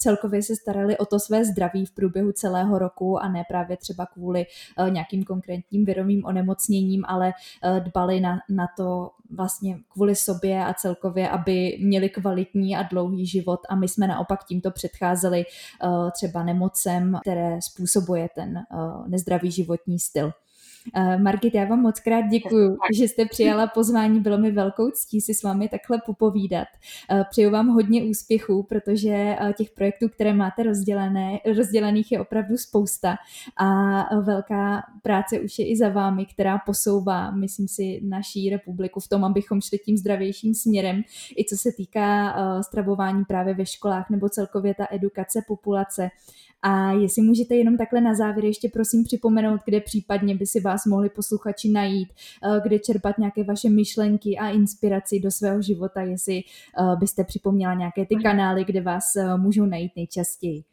celkově se starali o to své zdraví v průběhu celého roku a ne právě třeba kvůli uh, nějakým konkrétním virovým onemocněním, ale uh, dbali na, na to vlastně kvůli sobě a celkově, aby měli kvalitní a dlouhý život a my jsme naopak tímto předcházeli uh, třeba nemocem, které způsobuje ten nezdravý životní styl. Uh, Margit, já vám moc krát děkuji, že jste přijala pozvání, bylo mi velkou ctí si s vámi takhle popovídat. Uh, přeju vám hodně úspěchů, protože uh, těch projektů, které máte rozdělené, rozdělených je opravdu spousta a velká práce už je i za vámi, která posouvá, myslím si, naší republiku v tom, abychom šli tím zdravějším směrem, i co se týká stravování právě ve školách nebo celkově ta edukace populace. A jestli můžete jenom takhle na závěr ještě prosím připomenout, kde případně by si vás mohli posluchači najít, eh, kde čerpat nějaké vaše myšlenky a inspiraci do svého života, jestli eh, byste připomněla nějaké ty kanály, kde vás eh, můžou najít nejčastěji.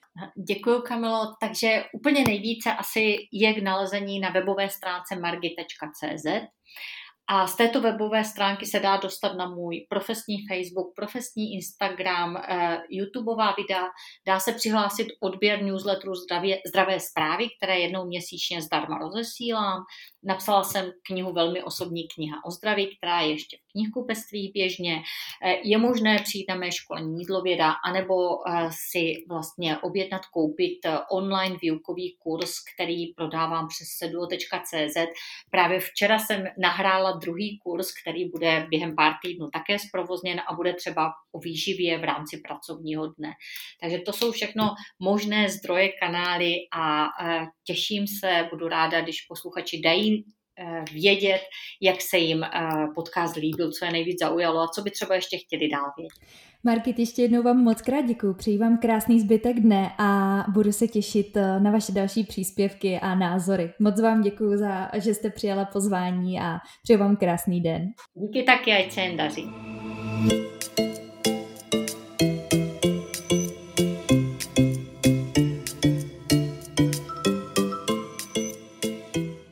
Děkuji, Kamilo. Takže úplně nejvíce asi je k nalezení na webové stránce margit.cz. A z této webové stránky se dá dostat na můj profesní Facebook, profesní Instagram, eh, YouTubeová videa. Dá se přihlásit odběr newsletteru Zdravě, Zdravé zprávy, které jednou měsíčně zdarma rozesílám. Napsala jsem knihu Velmi osobní kniha o zdraví, která je ještě knihkupectví běžně. Eh, je možné přijít na mé školení jídlověda, anebo eh, si vlastně objednat, koupit online výukový kurz, který prodávám přes seduo.cz. Právě včera jsem nahrála druhý kurz, který bude během pár týdnů také zprovozněn a bude třeba o výživě v rámci pracovního dne. Takže to jsou všechno možné zdroje, kanály a těším se, budu ráda, když posluchači dají vědět, jak se jim e, podcast líbil, co je nejvíc zaujalo a co by třeba ještě chtěli dál vědět. Markit, ještě jednou vám moc krát děkuji, přeji vám krásný zbytek dne a budu se těšit eh, na vaše další příspěvky a názory. Moc vám děkuji za, že jste přijala pozvání a přeji vám krásný den. Díky taky, ať se jen daří.